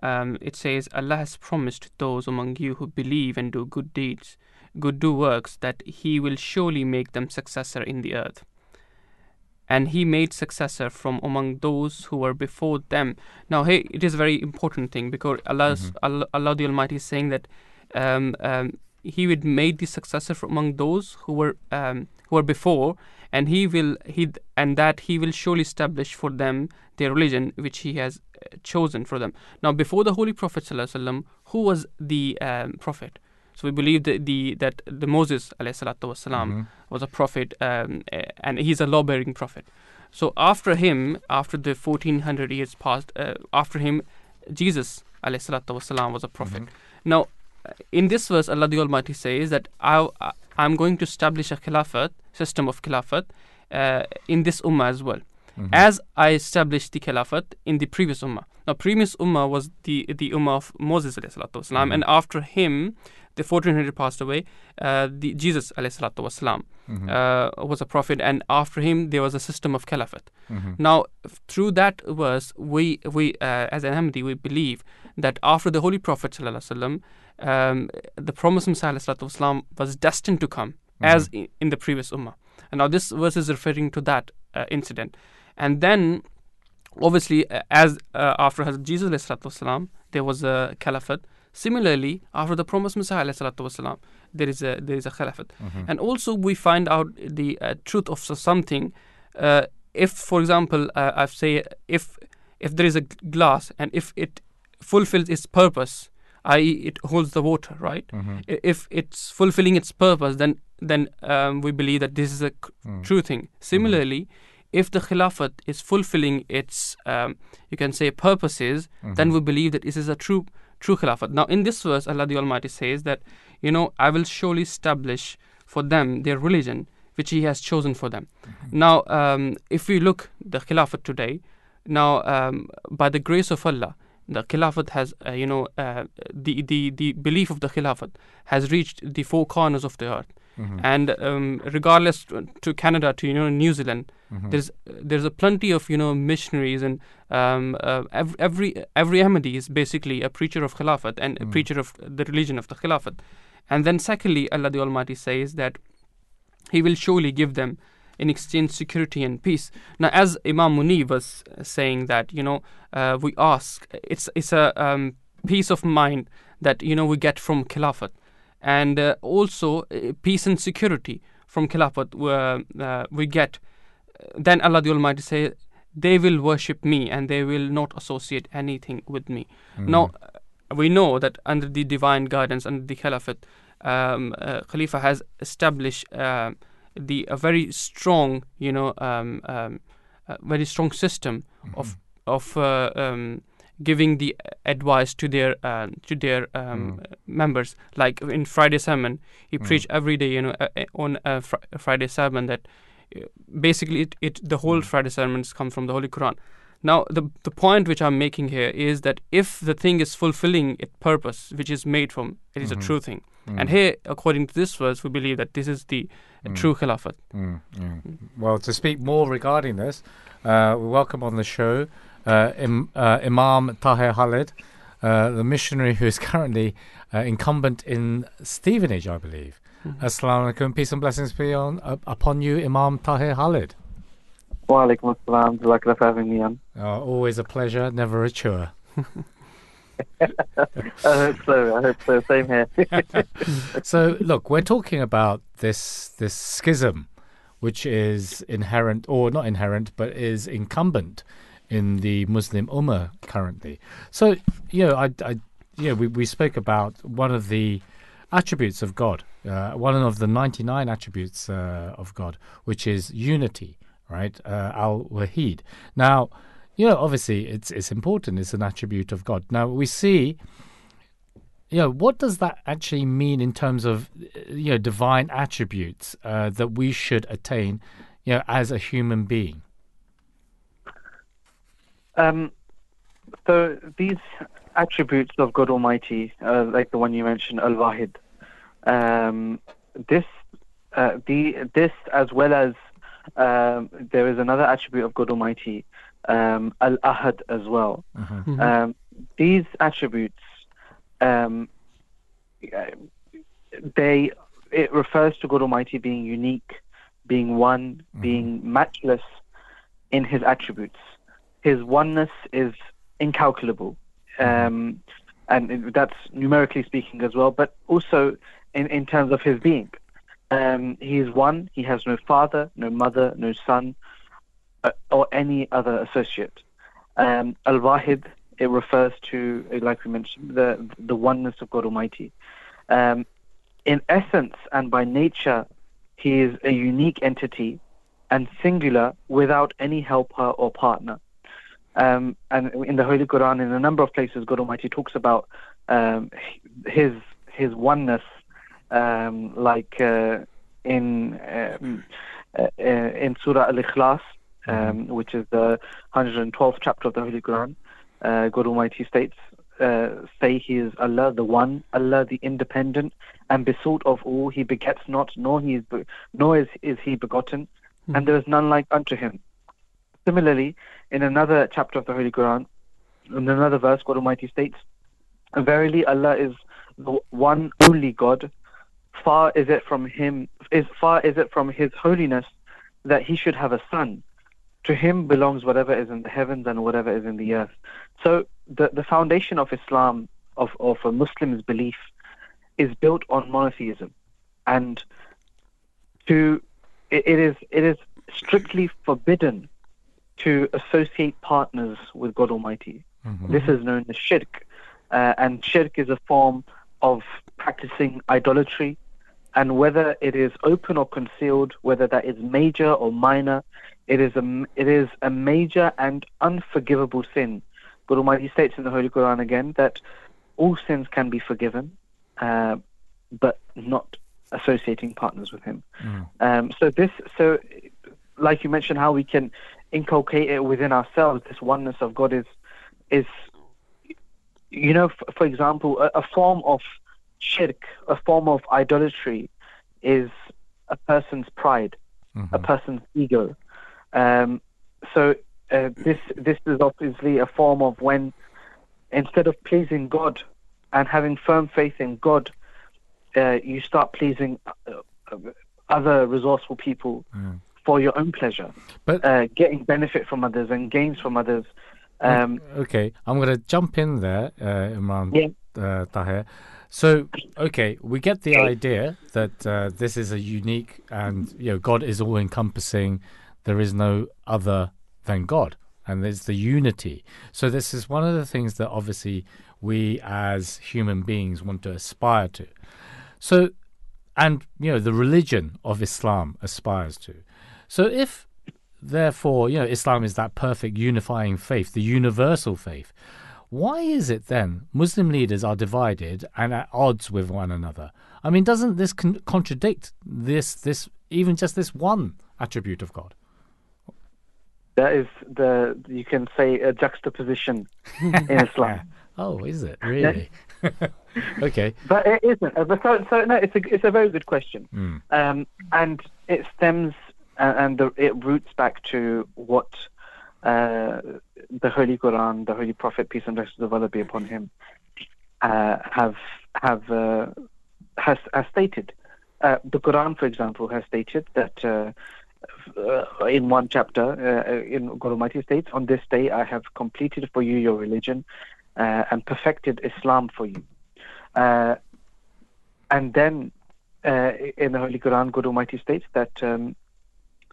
um, it says, Allah has promised those among you who believe and do good deeds, good do works, that He will surely make them successor in the earth. And He made successor from among those who were before them. Now, hey, it is a very important thing because Allah, Allah the Almighty is saying that um, um, he would made the successor from among those who were um, who were before, and he will he and that he will surely establish for them their religion which he has uh, chosen for them. Now, before the Holy Prophet who was the um, prophet? So we believe that the that the Moses ﷺ Mhm. was a prophet, um, uh, and he's a law-bearing prophet. So after him, after the 1400 years passed, uh, after him, Jesus ﷺ was a prophet. Now, uh, in this verse, Allah the Almighty says that I, I- I'm going to establish a khilafat, system of khilafat, uh, in this ummah as well. As I established the khilafat in the previous ummah. Now, previous ummah was the the ummah of Moses والسلام, and after him, the 1400 passed away. Uh, the Jesus والسلام, uh, was a prophet, and after him there was a system of caliphate. Now, f- through that verse, we we uh, as an Ahmadi we believe that after the Holy Prophet ﷺ, um, the promised Messiah ﷺ was destined to come as i- in the previous ummah. And now this verse is referring to that uh, incident, and then obviously uh, as uh, after Hazrat Jesus ﷺ, there was a caliphate Similarly, after the promised Messiah, wasalam, there is a there is a Khilafat, and also we find out the uh, truth of something. Uh, if, for example, uh, I say if if there is a glass and if it fulfills its purpose, i.e., it holds the water, right? I- If it's fulfilling its purpose, then then um, we believe that this is a c- true thing. Similarly, if the Khilafat is fulfilling its, um, you can say, purposes, then we believe that this is a true true Khilafat. Now, in this verse, Allah the Almighty says that, you know, I will surely establish for them their religion, which He has chosen for them. Now, um, if we look the Khilafat today, now um, by the grace of Allah, the Khilafat has, uh, you know, uh, the, the, the belief of the Khilafat has reached the four corners of the earth. And um, regardless to, to Canada, to you know New Zealand, there's there's a plenty of you know missionaries and um, uh, every, every every Ahmadi is basically a preacher of Khilafat and a preacher of the religion of the Khilafat. And then secondly, Allah the Almighty says that he will surely give them in exchange security and peace. Now, as Imam Munib was saying that, you know, uh, we ask, it's it's a um, peace of mind that you know we get from Khilafat, and uh, also uh, peace and security from Khilafat uh, uh, we get. Then Allah the Almighty say, they will worship me and they will not associate anything with me. Now, we know that under the divine guidance, under the Caliphate, um, uh, Khalifa has established uh, the a very strong, you know, um, um, very strong system of of uh, um, giving the advice to their uh, to their um, members. Like in Friday sermon, he preached every day, you know, uh, uh, on a fr- Friday sermon that uh, basically it, it the whole Friday sermons come from the Holy Quran. Now, the the point which I'm making here is that if the thing is fulfilling its purpose, which is made from, it is a true thing. And here, according to this verse, we believe that this is the uh, true Khilafat. Mm, mm. Well, to speak more regarding this, uh, we welcome on the show Im, uh, Imam Tahir Khalid, uh, the missionary who is currently uh, incumbent in Stevenage, I believe. Assalamu alaikum, peace and blessings be on, up upon you, Imam Tahir Khalid. Wa alaikum assalam. Jazakallah for having me on. Uh, always a pleasure, never a chore. <laughs> I hope so. I hope so. Same here. <laughs> so look, we're talking about this this schism, which is inherent or not inherent, but is incumbent in the Muslim Ummah currently. So you know, I, I you know, we we spoke about one of the attributes of God, uh, one of the ninety nine attributes uh, of God, which is unity, right? Uh, Al Wahid. Now. You know, obviously, it's it's important. It's an attribute of God. Now we see you know, what does that actually mean in terms of, you know, divine attributes uh, that we should attain, you know, as a human being? Um, so these attributes of God Almighty, uh, like the one you mentioned, Al Wahid, um, this, uh, the this as well as um, there is another attribute of God Almighty, um, Al Ahad as well. Um, these attributes, um, uh, they it refers to God Almighty being unique, being one, being matchless in His attributes. His oneness is incalculable, um, and that's numerically speaking as well, but also in, in terms of His being. Um, he is one. He has no father, no mother, no son, uh, or any other associate. Um, Al Wahid, it refers to, uh, like we mentioned, the the oneness of God Almighty. Um, in essence and by nature, He is a unique entity and singular without any helper or partner. Um, and in the Holy Quran, in a number of places, God Almighty talks about um, His His oneness, um, like uh, in um, uh, uh, in Surah Al Ikhlas, um, which is the 112th chapter of the Holy Quran. Uh, God Almighty states, uh, "Say He is Allah, the One, Allah, the Independent, and besought of all. He begets not, nor He is, be- nor is, is He begotten, and there is none like unto Him." Similarly, in another chapter of the Holy Quran, in another verse, God Almighty states, "Verily, Allah is the one only God. Far is it from Him, is far is it from His holiness that He should have a son. To Him belongs whatever is in the heavens and whatever is in the earth." So, the the foundation of Islam of, of a Muslim's belief is built on monotheism, and to it, it is it is strictly forbidden to associate partners with God Almighty. This is known as shirk, uh, and shirk is a form of practicing idolatry, and whether it is open or concealed, whether that is major or minor, it is a it is a major and unforgivable sin. God Almighty states in the Holy Quran again that all sins can be forgiven, uh, but not associating partners with Him. Um, so this, so like you mentioned, how we can inculcate it within ourselves, this oneness of God is, is, you know, f- for example, a, a form of shirk, a form of idolatry, is a person's pride, a person's ego. Um, so uh, this this is obviously a form of when instead of pleasing God and having firm faith in God, uh, you start pleasing uh, uh, other resourceful people for your own pleasure, But- uh, getting benefit from others and gains from others. Um, okay, I'm going to jump in there, uh, Imran Yeah. uh, Tahir. So, okay, we get the idea that uh, this is a unique and you know God is all encompassing. There is no other than God, and there's the unity. So this is one of the things that obviously we as human beings want to aspire to. So, and you know the religion of Islam aspires to. So if therefore, you know, Islam is that perfect unifying faith, the universal faith. Why is it then Muslim leaders are divided and at odds with one another? I mean, doesn't this con- contradict this, this, even just this one attribute of God? that is the you can say a juxtaposition <laughs> in Islam. <laughs> Oh, is it really? <laughs> okay. But it isn't. But so, so no, it's a it's a very good question, Mm. um, and it stems and the, it roots back to what uh, the Holy Quran, the Holy Prophet, peace and blessings of Allah be upon him, uh, have have uh, has has stated. Uh, the Quran, for example, has stated that. Uh, uh, in one chapter, in God Almighty states, "On this day I have completed for you your religion, and perfected Islam for you." And then in the Holy Quran, God Almighty states that um,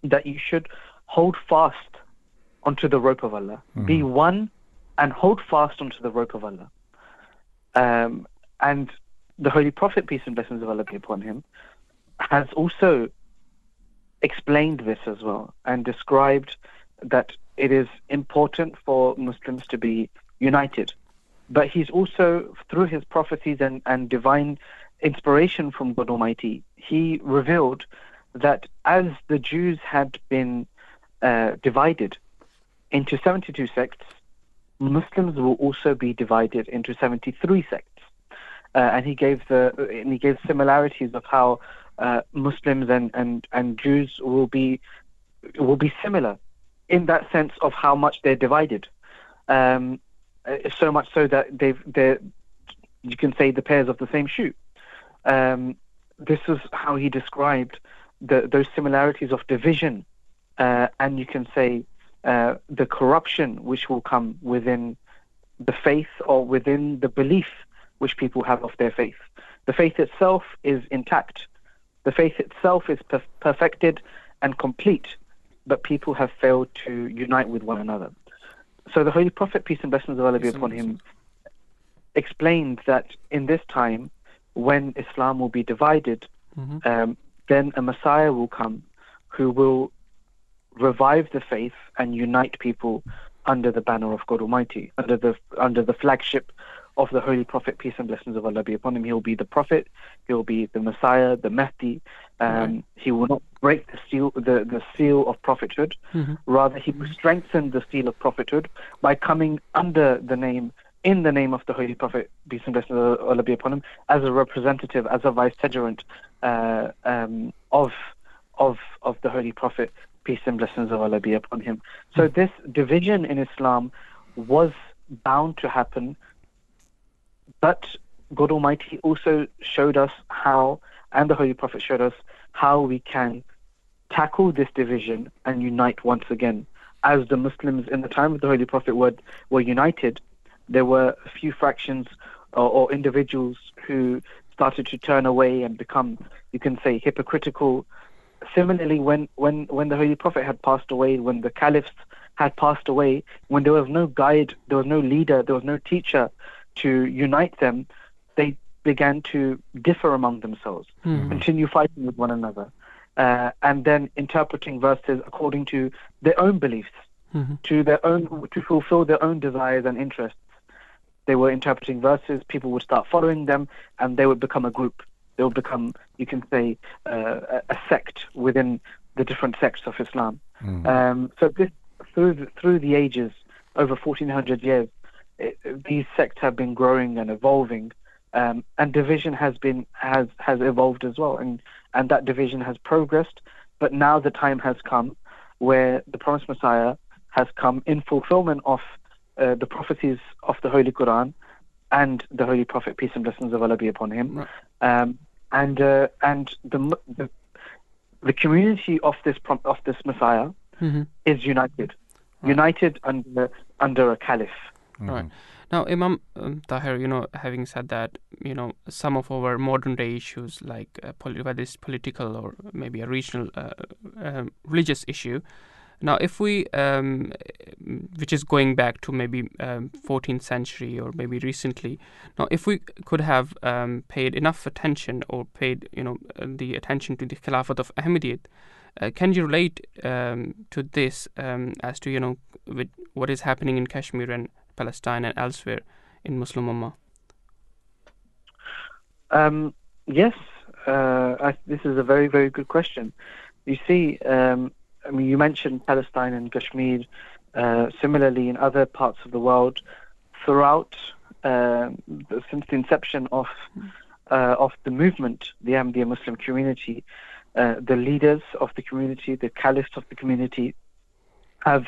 that you should hold fast onto the rope of Allah, be one, and hold fast onto the rope of Allah. Um, and the Holy Prophet, peace and blessings of Allah be upon him, has also explained this as well and described that it is important for Muslims to be united. But he's also, through his prophecies and, and divine inspiration from God Almighty, he revealed that as the Jews had been uh, divided into 72 sects, Muslims will also be divided into 73 sects. Uh, and he gave the and he gave similarities of how uh, Muslims and, and, and Jews will be will be similar in that sense of how much they're divided. Um, uh, so much so that they've they're you can say the pairs of the same shoe. Um, this is how he described the, those similarities of division, uh, and you can say uh, the corruption which will come within the faith or within the belief which people have of their faith. The faith itself is intact. The faith itself is per- perfected and complete, but people have failed to unite with one another. So the Holy Prophet, peace and blessings of Allah be upon him, explained that in this time, when Islam will be divided, um, then a Messiah will come who will revive the faith and unite people under the banner of God Almighty, under the under the flagship of the Holy Prophet, peace and blessings of Allah be upon him. He'll be the Prophet, he'll be the Messiah, the Mahdi. Um, He will not break the seal the, the seal of prophethood. Rather, he will strengthen the seal of prophethood by coming under the name in the name of the Holy Prophet, peace and blessings of Allah be upon him, as a representative, as a vicegerent uh, um, of of of the Holy Prophet, peace and blessings of Allah be upon him. So this division in Islam was bound to happen, but God Almighty also showed us how, and the Holy Prophet showed us how we can tackle this division and unite once again. As the Muslims in the time of the Holy Prophet were, were united, there were a few fractions or, or individuals who started to turn away and become, you can say, hypocritical. Similarly, when, when, when the Holy Prophet had passed away, when the caliphs had passed away, when there was no guide, there was no leader, there was no teacher to unite them, they began to differ among themselves, continue fighting with one another, uh, and then interpreting verses according to their own beliefs, to their own to fulfill their own desires and interests. They were interpreting verses. People would start following them, and they would become a group. They would become, you can say, uh, a, sect within the different sects of Islam. Um, so this, through the, through the ages, over 1400 years, it, these sects have been growing and evolving, um, and division has been has has evolved as well, and and that division has progressed. But now the time has come where the promised Messiah has come in fulfillment of uh, the prophecies of the Holy Quran and the Holy Prophet, peace and blessings of Allah be upon him, um, and uh, and the, the the community of this of this Messiah Mhm. is united, united under under a caliph. Right. Now, Imam um, Tahir, you know, having said that, you know, some of our modern day issues, like uh, whether it's political or maybe a regional uh, um, religious issue, now if we, um, which is going back to maybe um, 14th century or maybe recently, now if we could have um, paid enough attention or paid, you know, the attention to the Khilafat of Ahmadiyyat, uh, can you relate um, to this um, as to you know with what is happening in Kashmir and Palestine and elsewhere in Muslim Ummah? Um, yes, uh, I, this is a very, very good question. You see, I mean, you mentioned Palestine and Kashmir. Uh, similarly, in other parts of the world, throughout um the, since the inception of uh, of the movement, the Ahmadiyya Muslim community, uh, the leaders of the community, the caliphs of the community, have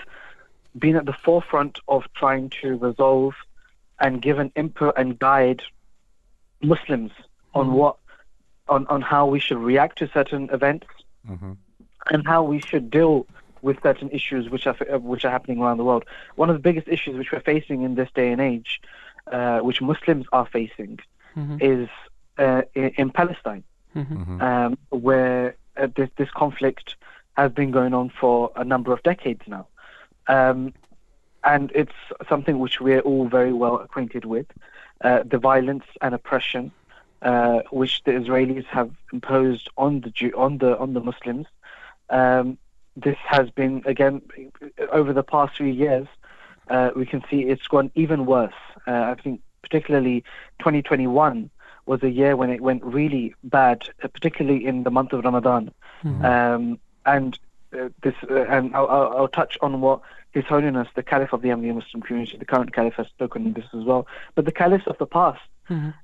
been at the forefront of trying to resolve and give an input and guide Muslims on what on, on how we should react to certain events and how we should deal with certain issues which are which are happening around the world. One of the biggest issues which we're facing in this day and age, uh, which Muslims are facing, is uh, in, in Palestine, um, where uh, this this conflict has been going on for a number of decades now. Um, and it's something which we're all very well acquainted with uh, the violence and oppression uh, which the Israelis have imposed on the Jew- on the on the Muslims. Um, this has been again over the past few years. Uh, we can see it's gone even worse. Uh, I think particularly 2021 was a year when it went really bad, uh, particularly in the month of Ramadan. Um, and uh, this, uh, and I'll, I'll, I'll touch on what His Holiness, the Caliph of the Ahmadiyya Muslim community, the current Caliph, has spoken on this as well. But the Caliphs of the past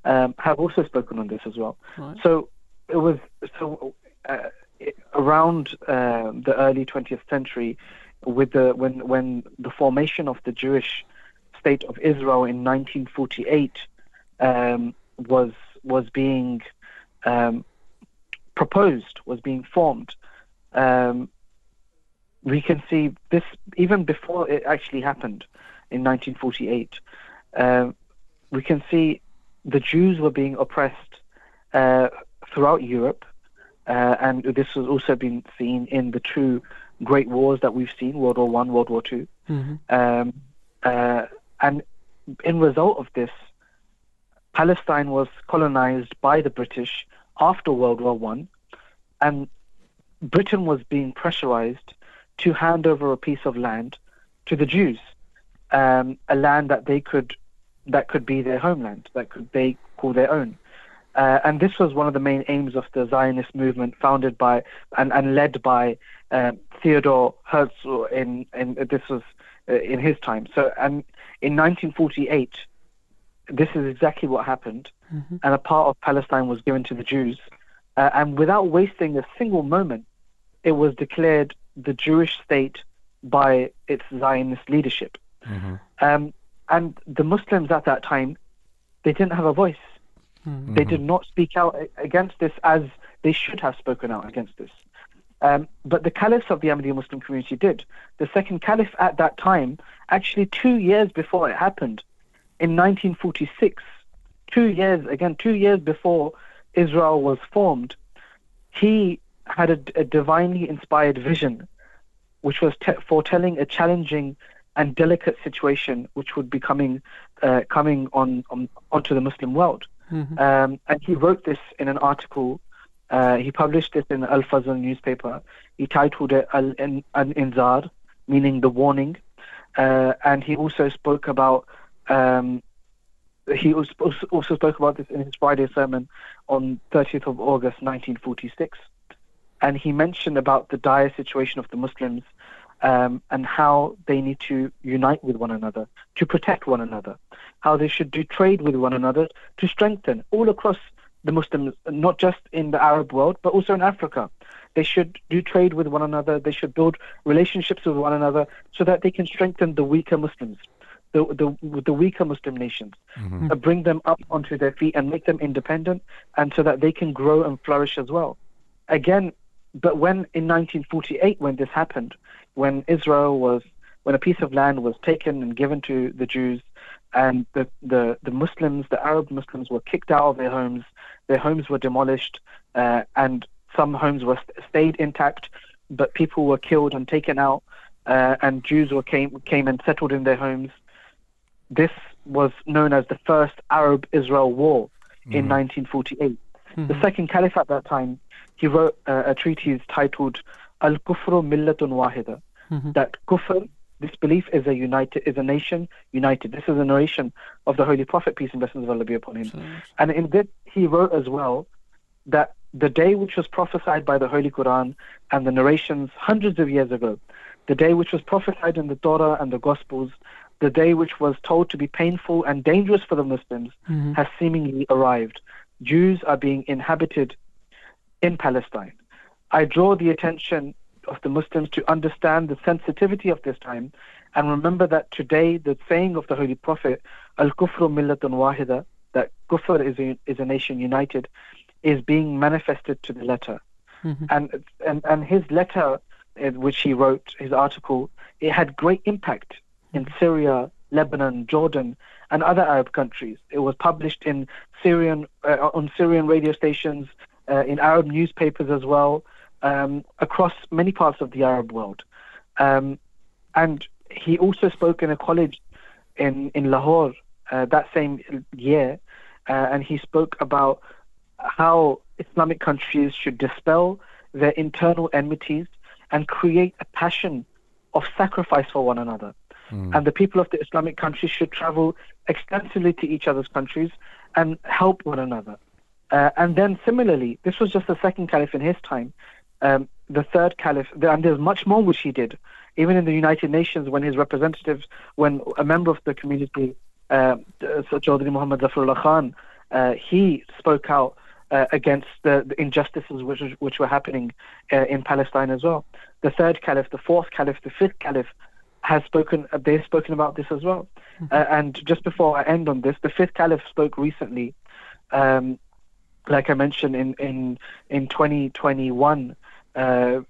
um, have also spoken on this as well. Right. So it was so uh, around uh, the early 20th century, with the when when the formation of the Jewish state of Israel in 1948 um, was was being um, proposed, was being formed. Um, we can see this even before it actually happened in 1948. Um, we can see the Jews were being oppressed uh, throughout Europe, uh, and this has also been seen in the two great wars that we've seen: World War One, World War 2 Um, uh, and in result of this, Palestine was colonized by the British after World War One, and Britain was being pressurized to hand over a piece of land to the Jews, um, a land that they could that could be their homeland, that could they call their own. Uh, and this was one of the main aims of the Zionist movement, founded by and, and led by uh, Theodore Herzl. In, in this was uh, in his time. So, and in 1948, this is exactly what happened, and a part of Palestine was given to the Jews. Uh, and without wasting a single moment, it was declared the Jewish state by its Zionist leadership. Um, and the Muslims at that time, they didn't have a voice. They did not speak out against this as they should have spoken out against this. Um, but the caliphs of the Ahmadiyya Muslim community did. The second caliph at that time, actually two years before it happened, in 1946, two years again, two years before Israel was formed, he had a, a divinely inspired vision, which was te- foretelling a challenging and delicate situation which would be coming uh, coming on, on onto the Muslim world. Um, and he wrote this in an article. Uh, he published this in Al Fazl newspaper. He titled it Al Inzar, meaning the warning. Uh, and he also spoke about um, he also spoke about this in his Friday sermon on 30th of August 1946, and he mentioned about the dire situation of the Muslims um, and how they need to unite with one another to protect one another, how they should do trade with one another to strengthen all across the Muslims, not just in the Arab world, but also in Africa. They should do trade with one another. They should build relationships with one another so that they can strengthen the weaker Muslims, the the, the weaker Muslim nations, uh, bring them up onto their feet and make them independent, and so that they can grow and flourish as well. Again, but when in 1948, when this happened, when Israel was, when a piece of land was taken and given to the Jews, and the, the, the Muslims, the Arab Muslims, were kicked out of their homes, their homes were demolished, uh, and some homes were st- stayed intact, but people were killed and taken out, uh, and Jews were came came and settled in their homes. This was known as the First Arab-Israel War in 1948. The second caliph at that time, he wrote uh, a treatise titled Al Kufru Millatun Wahida, mm-hmm. that kufr, disbelief, is a united, is a nation united. This is a narration of the Holy Prophet, peace and blessings of Allah be upon him. And in this, he wrote as well that the day which was prophesied by the Holy Quran and the narrations hundreds of years ago, the day which was prophesied in the Torah and the Gospels, the day which was told to be painful and dangerous for the Muslims, mm-hmm. has seemingly arrived. Jews are being inhabited in Palestine. I draw the attention of the Muslims to understand the sensitivity of this time and remember that today the saying of the Holy Prophet, Al Kufru Millatun Wahida, that Kufr is a, is a nation united, is being manifested to the letter. And, and, and his letter, uh, which he wrote, his article, it had great impact in Syria, Lebanon, Jordan, and other Arab countries. It was published in Syrian uh, on Syrian radio stations, uh, in Arab newspapers as well, um, across many parts of the Arab world. Um, and he also spoke in a college in in Lahore uh, that same year, uh, and he spoke about how Islamic countries should dispel their internal enmities and create a passion of sacrifice for one another. And the people of the Islamic countries should travel extensively to each other's countries and help one another. Uh, and then similarly, this was just the second caliph in his time. Um, the third caliph, and there's much more which he did. Even in the United Nations, when his representatives, when a member of the community, uh, Chaudhry Muhammad Zafarullah Khan, uh, he spoke out uh, against the, the injustices which which were happening uh, in Palestine as well. The third caliph, the fourth caliph, the fifth caliph has spoken. Uh, they've spoken about this as well. Uh, and just before I end on this, the fifth caliph spoke recently. Um, like I mentioned in in in 2021, uh,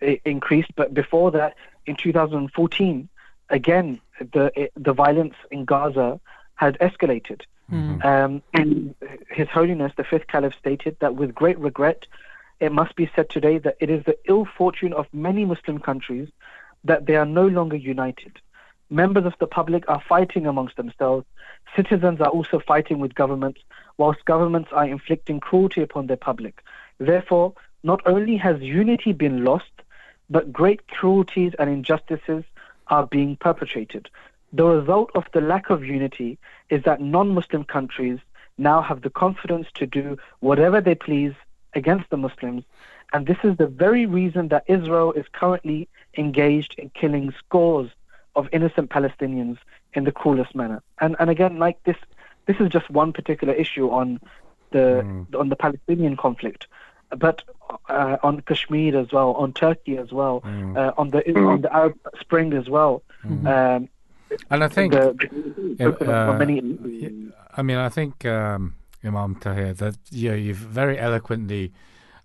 it increased, but before that, in 2014, again the the violence in Gaza had escalated. Um, and His Holiness the Fifth Caliph stated that with great regret, it must be said today that it is the ill fortune of many Muslim countries that they are no longer united. Members of the public are fighting amongst themselves. Citizens are also fighting with governments, whilst governments are inflicting cruelty upon their public. Therefore, not only has unity been lost, but great cruelties and injustices are being perpetrated. The result of the lack of unity is that non Muslim countries now have the confidence to do whatever they please against the Muslims. And this is the very reason that Israel is currently engaged in killing scores of innocent Palestinians in the cruelest manner. And and again, like this, this is just one particular issue on the mm. on the Palestinian conflict, but uh, on Kashmir as well, on Turkey as well, uh, on the on the Arab Spring as well. Um, And I think, the, the, Yeah, spoken of uh, many, I mean, I think um, Imam Tahir that you know, you've very eloquently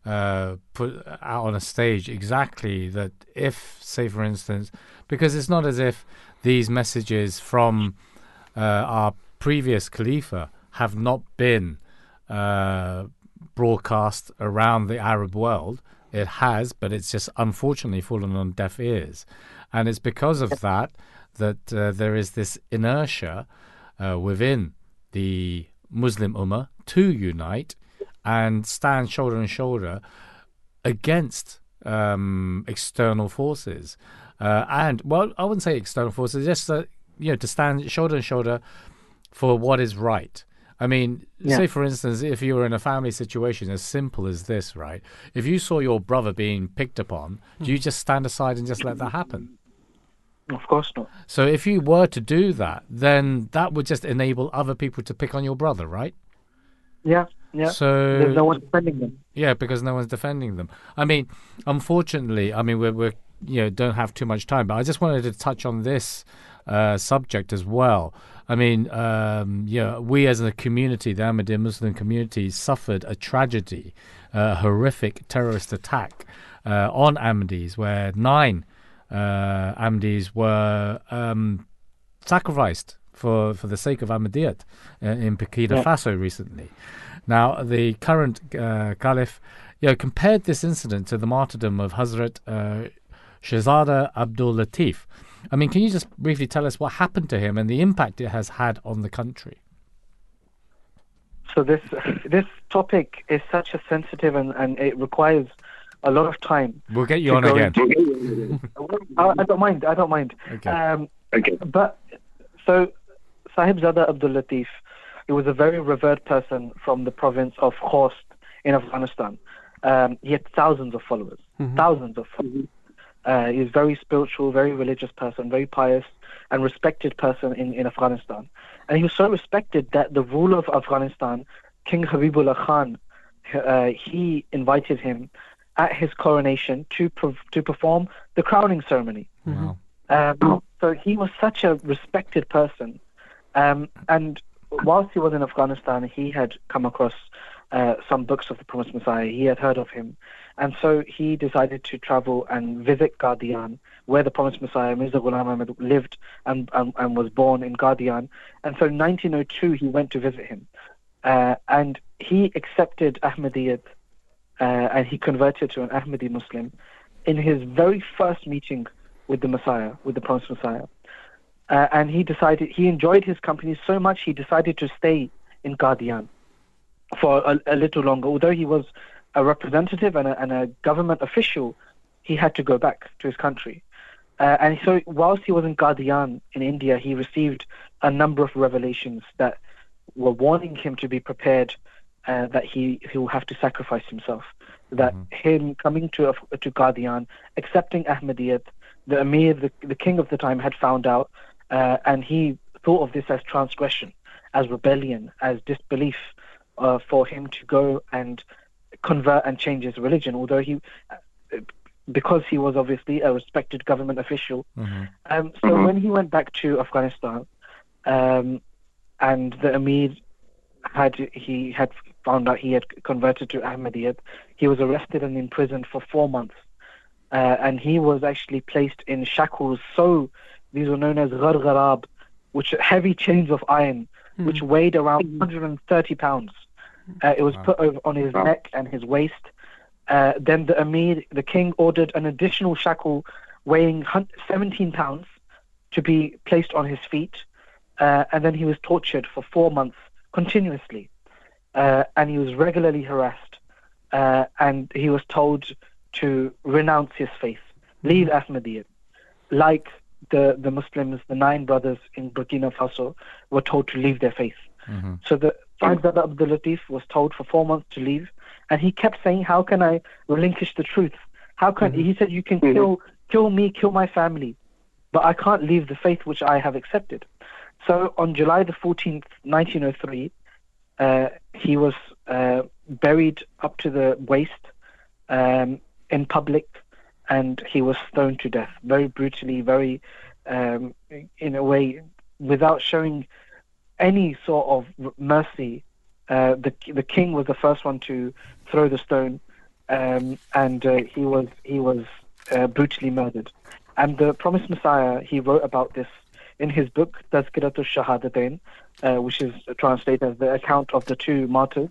uh, put out on a stage exactly that if, say, for instance, because it's not as if these messages from uh, our previous Khalifa have not been uh, broadcast around the Arab world. It has, but it's just unfortunately fallen on deaf ears. And it's because of that that uh, there is this inertia uh, within the Muslim Ummah to unite and stand shoulder and shoulder against um, external forces. Uh, and, well, I wouldn't say external forces, just, uh, you know, to stand shoulder and shoulder for what is right. I mean, Yeah. say for instance, if you were in a family situation as simple as this, right? If you saw your brother being picked upon, do you just stand aside and just let that happen? Of course not. So if you were to do that, then that would just enable other people to pick on your brother, right? Yeah, yeah. So There's no one defending them. yeah, because no one's defending them. I mean, unfortunately, I mean we're, we're you know don't have too much time, but I just wanted to touch on this uh, subject as well. I mean, um, you know, we as a community, the Ahmadiyya Muslim community, suffered a tragedy, a horrific terrorist attack uh, on Ahmadis, where nine uh, Ahmadis were um, sacrificed for, for the sake of Ahmadiyyat uh, in Burkina Yeah. Faso recently. Now, the current uh, Caliph you know, compared this incident to the martyrdom of Hazrat uh, Shahzada Abdul Latif. I mean, can you just briefly tell us what happened to him and the impact it has had on the country? So this this topic is such a sensitive and, and it requires a lot of time. We'll get you on again. into- I, I don't mind. I don't mind. Okay. Um, But so Sahib Zada Abdul Latif, he was a very revered person from the province of Khost in Afghanistan. Um, he had thousands of followers, thousands of followers. Uh, was very spiritual, very religious person, very pious and respected person in, in Afghanistan. And he was so respected that the ruler of Afghanistan, King Habibullah Khan, uh, he invited him at his coronation to prov- to perform the crowning ceremony. Wow. Um, so he was such a respected person. Um, and whilst he was in Afghanistan, he had come across uh, some books of the Promised Messiah. He had heard of him. And so he decided to travel and visit Qadian, where the Promised Messiah, Mirza Ghulam Ahmad, lived and, and, and was born in Qadian. And so in 1902, he went to visit him. Uh, and he accepted Ahmadiyyat uh, and he converted to an Ahmadi Muslim in his very first meeting with the Messiah, with the Promised Messiah. Uh, and he decided, he enjoyed his company so much, he decided to stay in Qadian for a, a little longer. Although he was a representative and a, and a government official, he had to go back to his country. Uh, and so, whilst he was in Qadian in India, he received a number of revelations that were warning him to be prepared uh, that he he will have to sacrifice himself. That him coming to to Qadian, accepting Ahmadiyyat, the Emir, the, the king of the time, had found out, uh, and he thought of this as transgression, as rebellion, as disbelief uh, for him to go and convert and change his religion. Although he, uh, because he was obviously a respected government official, um, so when he went back to Afghanistan, um, and the Emir had he had found out he had converted to Ahmadiyyat, he was arrested and imprisoned for four months, uh, and he was actually placed in shackles. So these were known as ghargharab, which are heavy chains of iron, which weighed around 130 pounds. Uh, it was put over on his neck and his waist. Uh, then the Emir, the king, ordered an additional shackle weighing 17 pounds to be placed on his feet. Uh, and then he was tortured for four months continuously. Uh, and he was regularly harassed. Uh, and he was told to renounce his faith, leave Ahmadiyyat. Like the, the Muslims, the nine brothers in Burkina Faso were told to leave their faith. So the Sahib Zada Abdul Latif was told for four months to leave, and he kept saying, "How can I relinquish the truth? How can?" He said, "You can kill, kill me, kill my family, but I can't leave the faith which I have accepted." So on July the fourteenth, nineteen oh three, uh, he was uh, buried up to the waist um, in public, and he was stoned to death, very brutally, very um, in a way, without showing any sort of mercy. Uh, the the king was the first one to throw the stone, um, and uh, he was he was uh, brutally murdered. And the promised Messiah, he wrote about this in his book, Tazkiratul Shahadatain, uh, which is translated as the account of the two martyrs.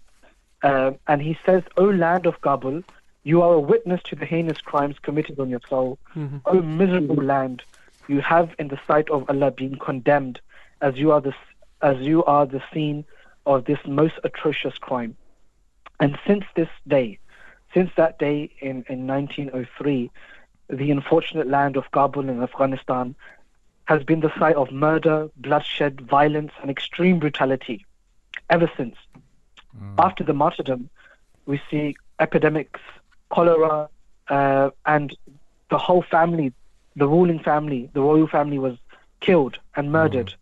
Uh, and he says, O land of Kabul, you are a witness to the heinous crimes committed on your soul. O miserable land, you have in the sight of Allah been condemned as you are the, as you are the scene of this most atrocious crime. And since this day, since that day in, in 1903, the unfortunate land of Kabul in Afghanistan has been the site of murder, bloodshed, violence, and extreme brutality. Ever since, after the martyrdom, we see epidemics, cholera, uh, and the whole family, the ruling family, the royal family was killed and murdered.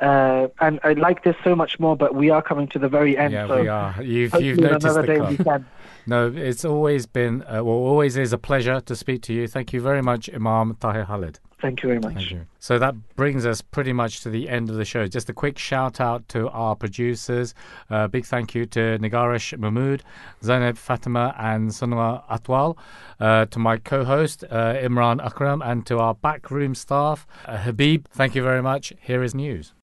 Uh, and I like this so much more, but we are coming to the very end. Yeah, so we are. You've, you've noticed the clock. No, it's always been, uh, well, always is a pleasure to speak to you. Thank you very much, Imam Tahir Khalid. Thank you very much. Thank you. So that brings us pretty much to the end of the show. Just a quick shout out to our producers. Uh, big thank you to Nigarish Mahmood, Zainab Fatima, and Sunwa Atwal. Uh, to my co host, uh, Imran Akram, and to our backroom staff, uh, Habib. Thank you very much. Here is news.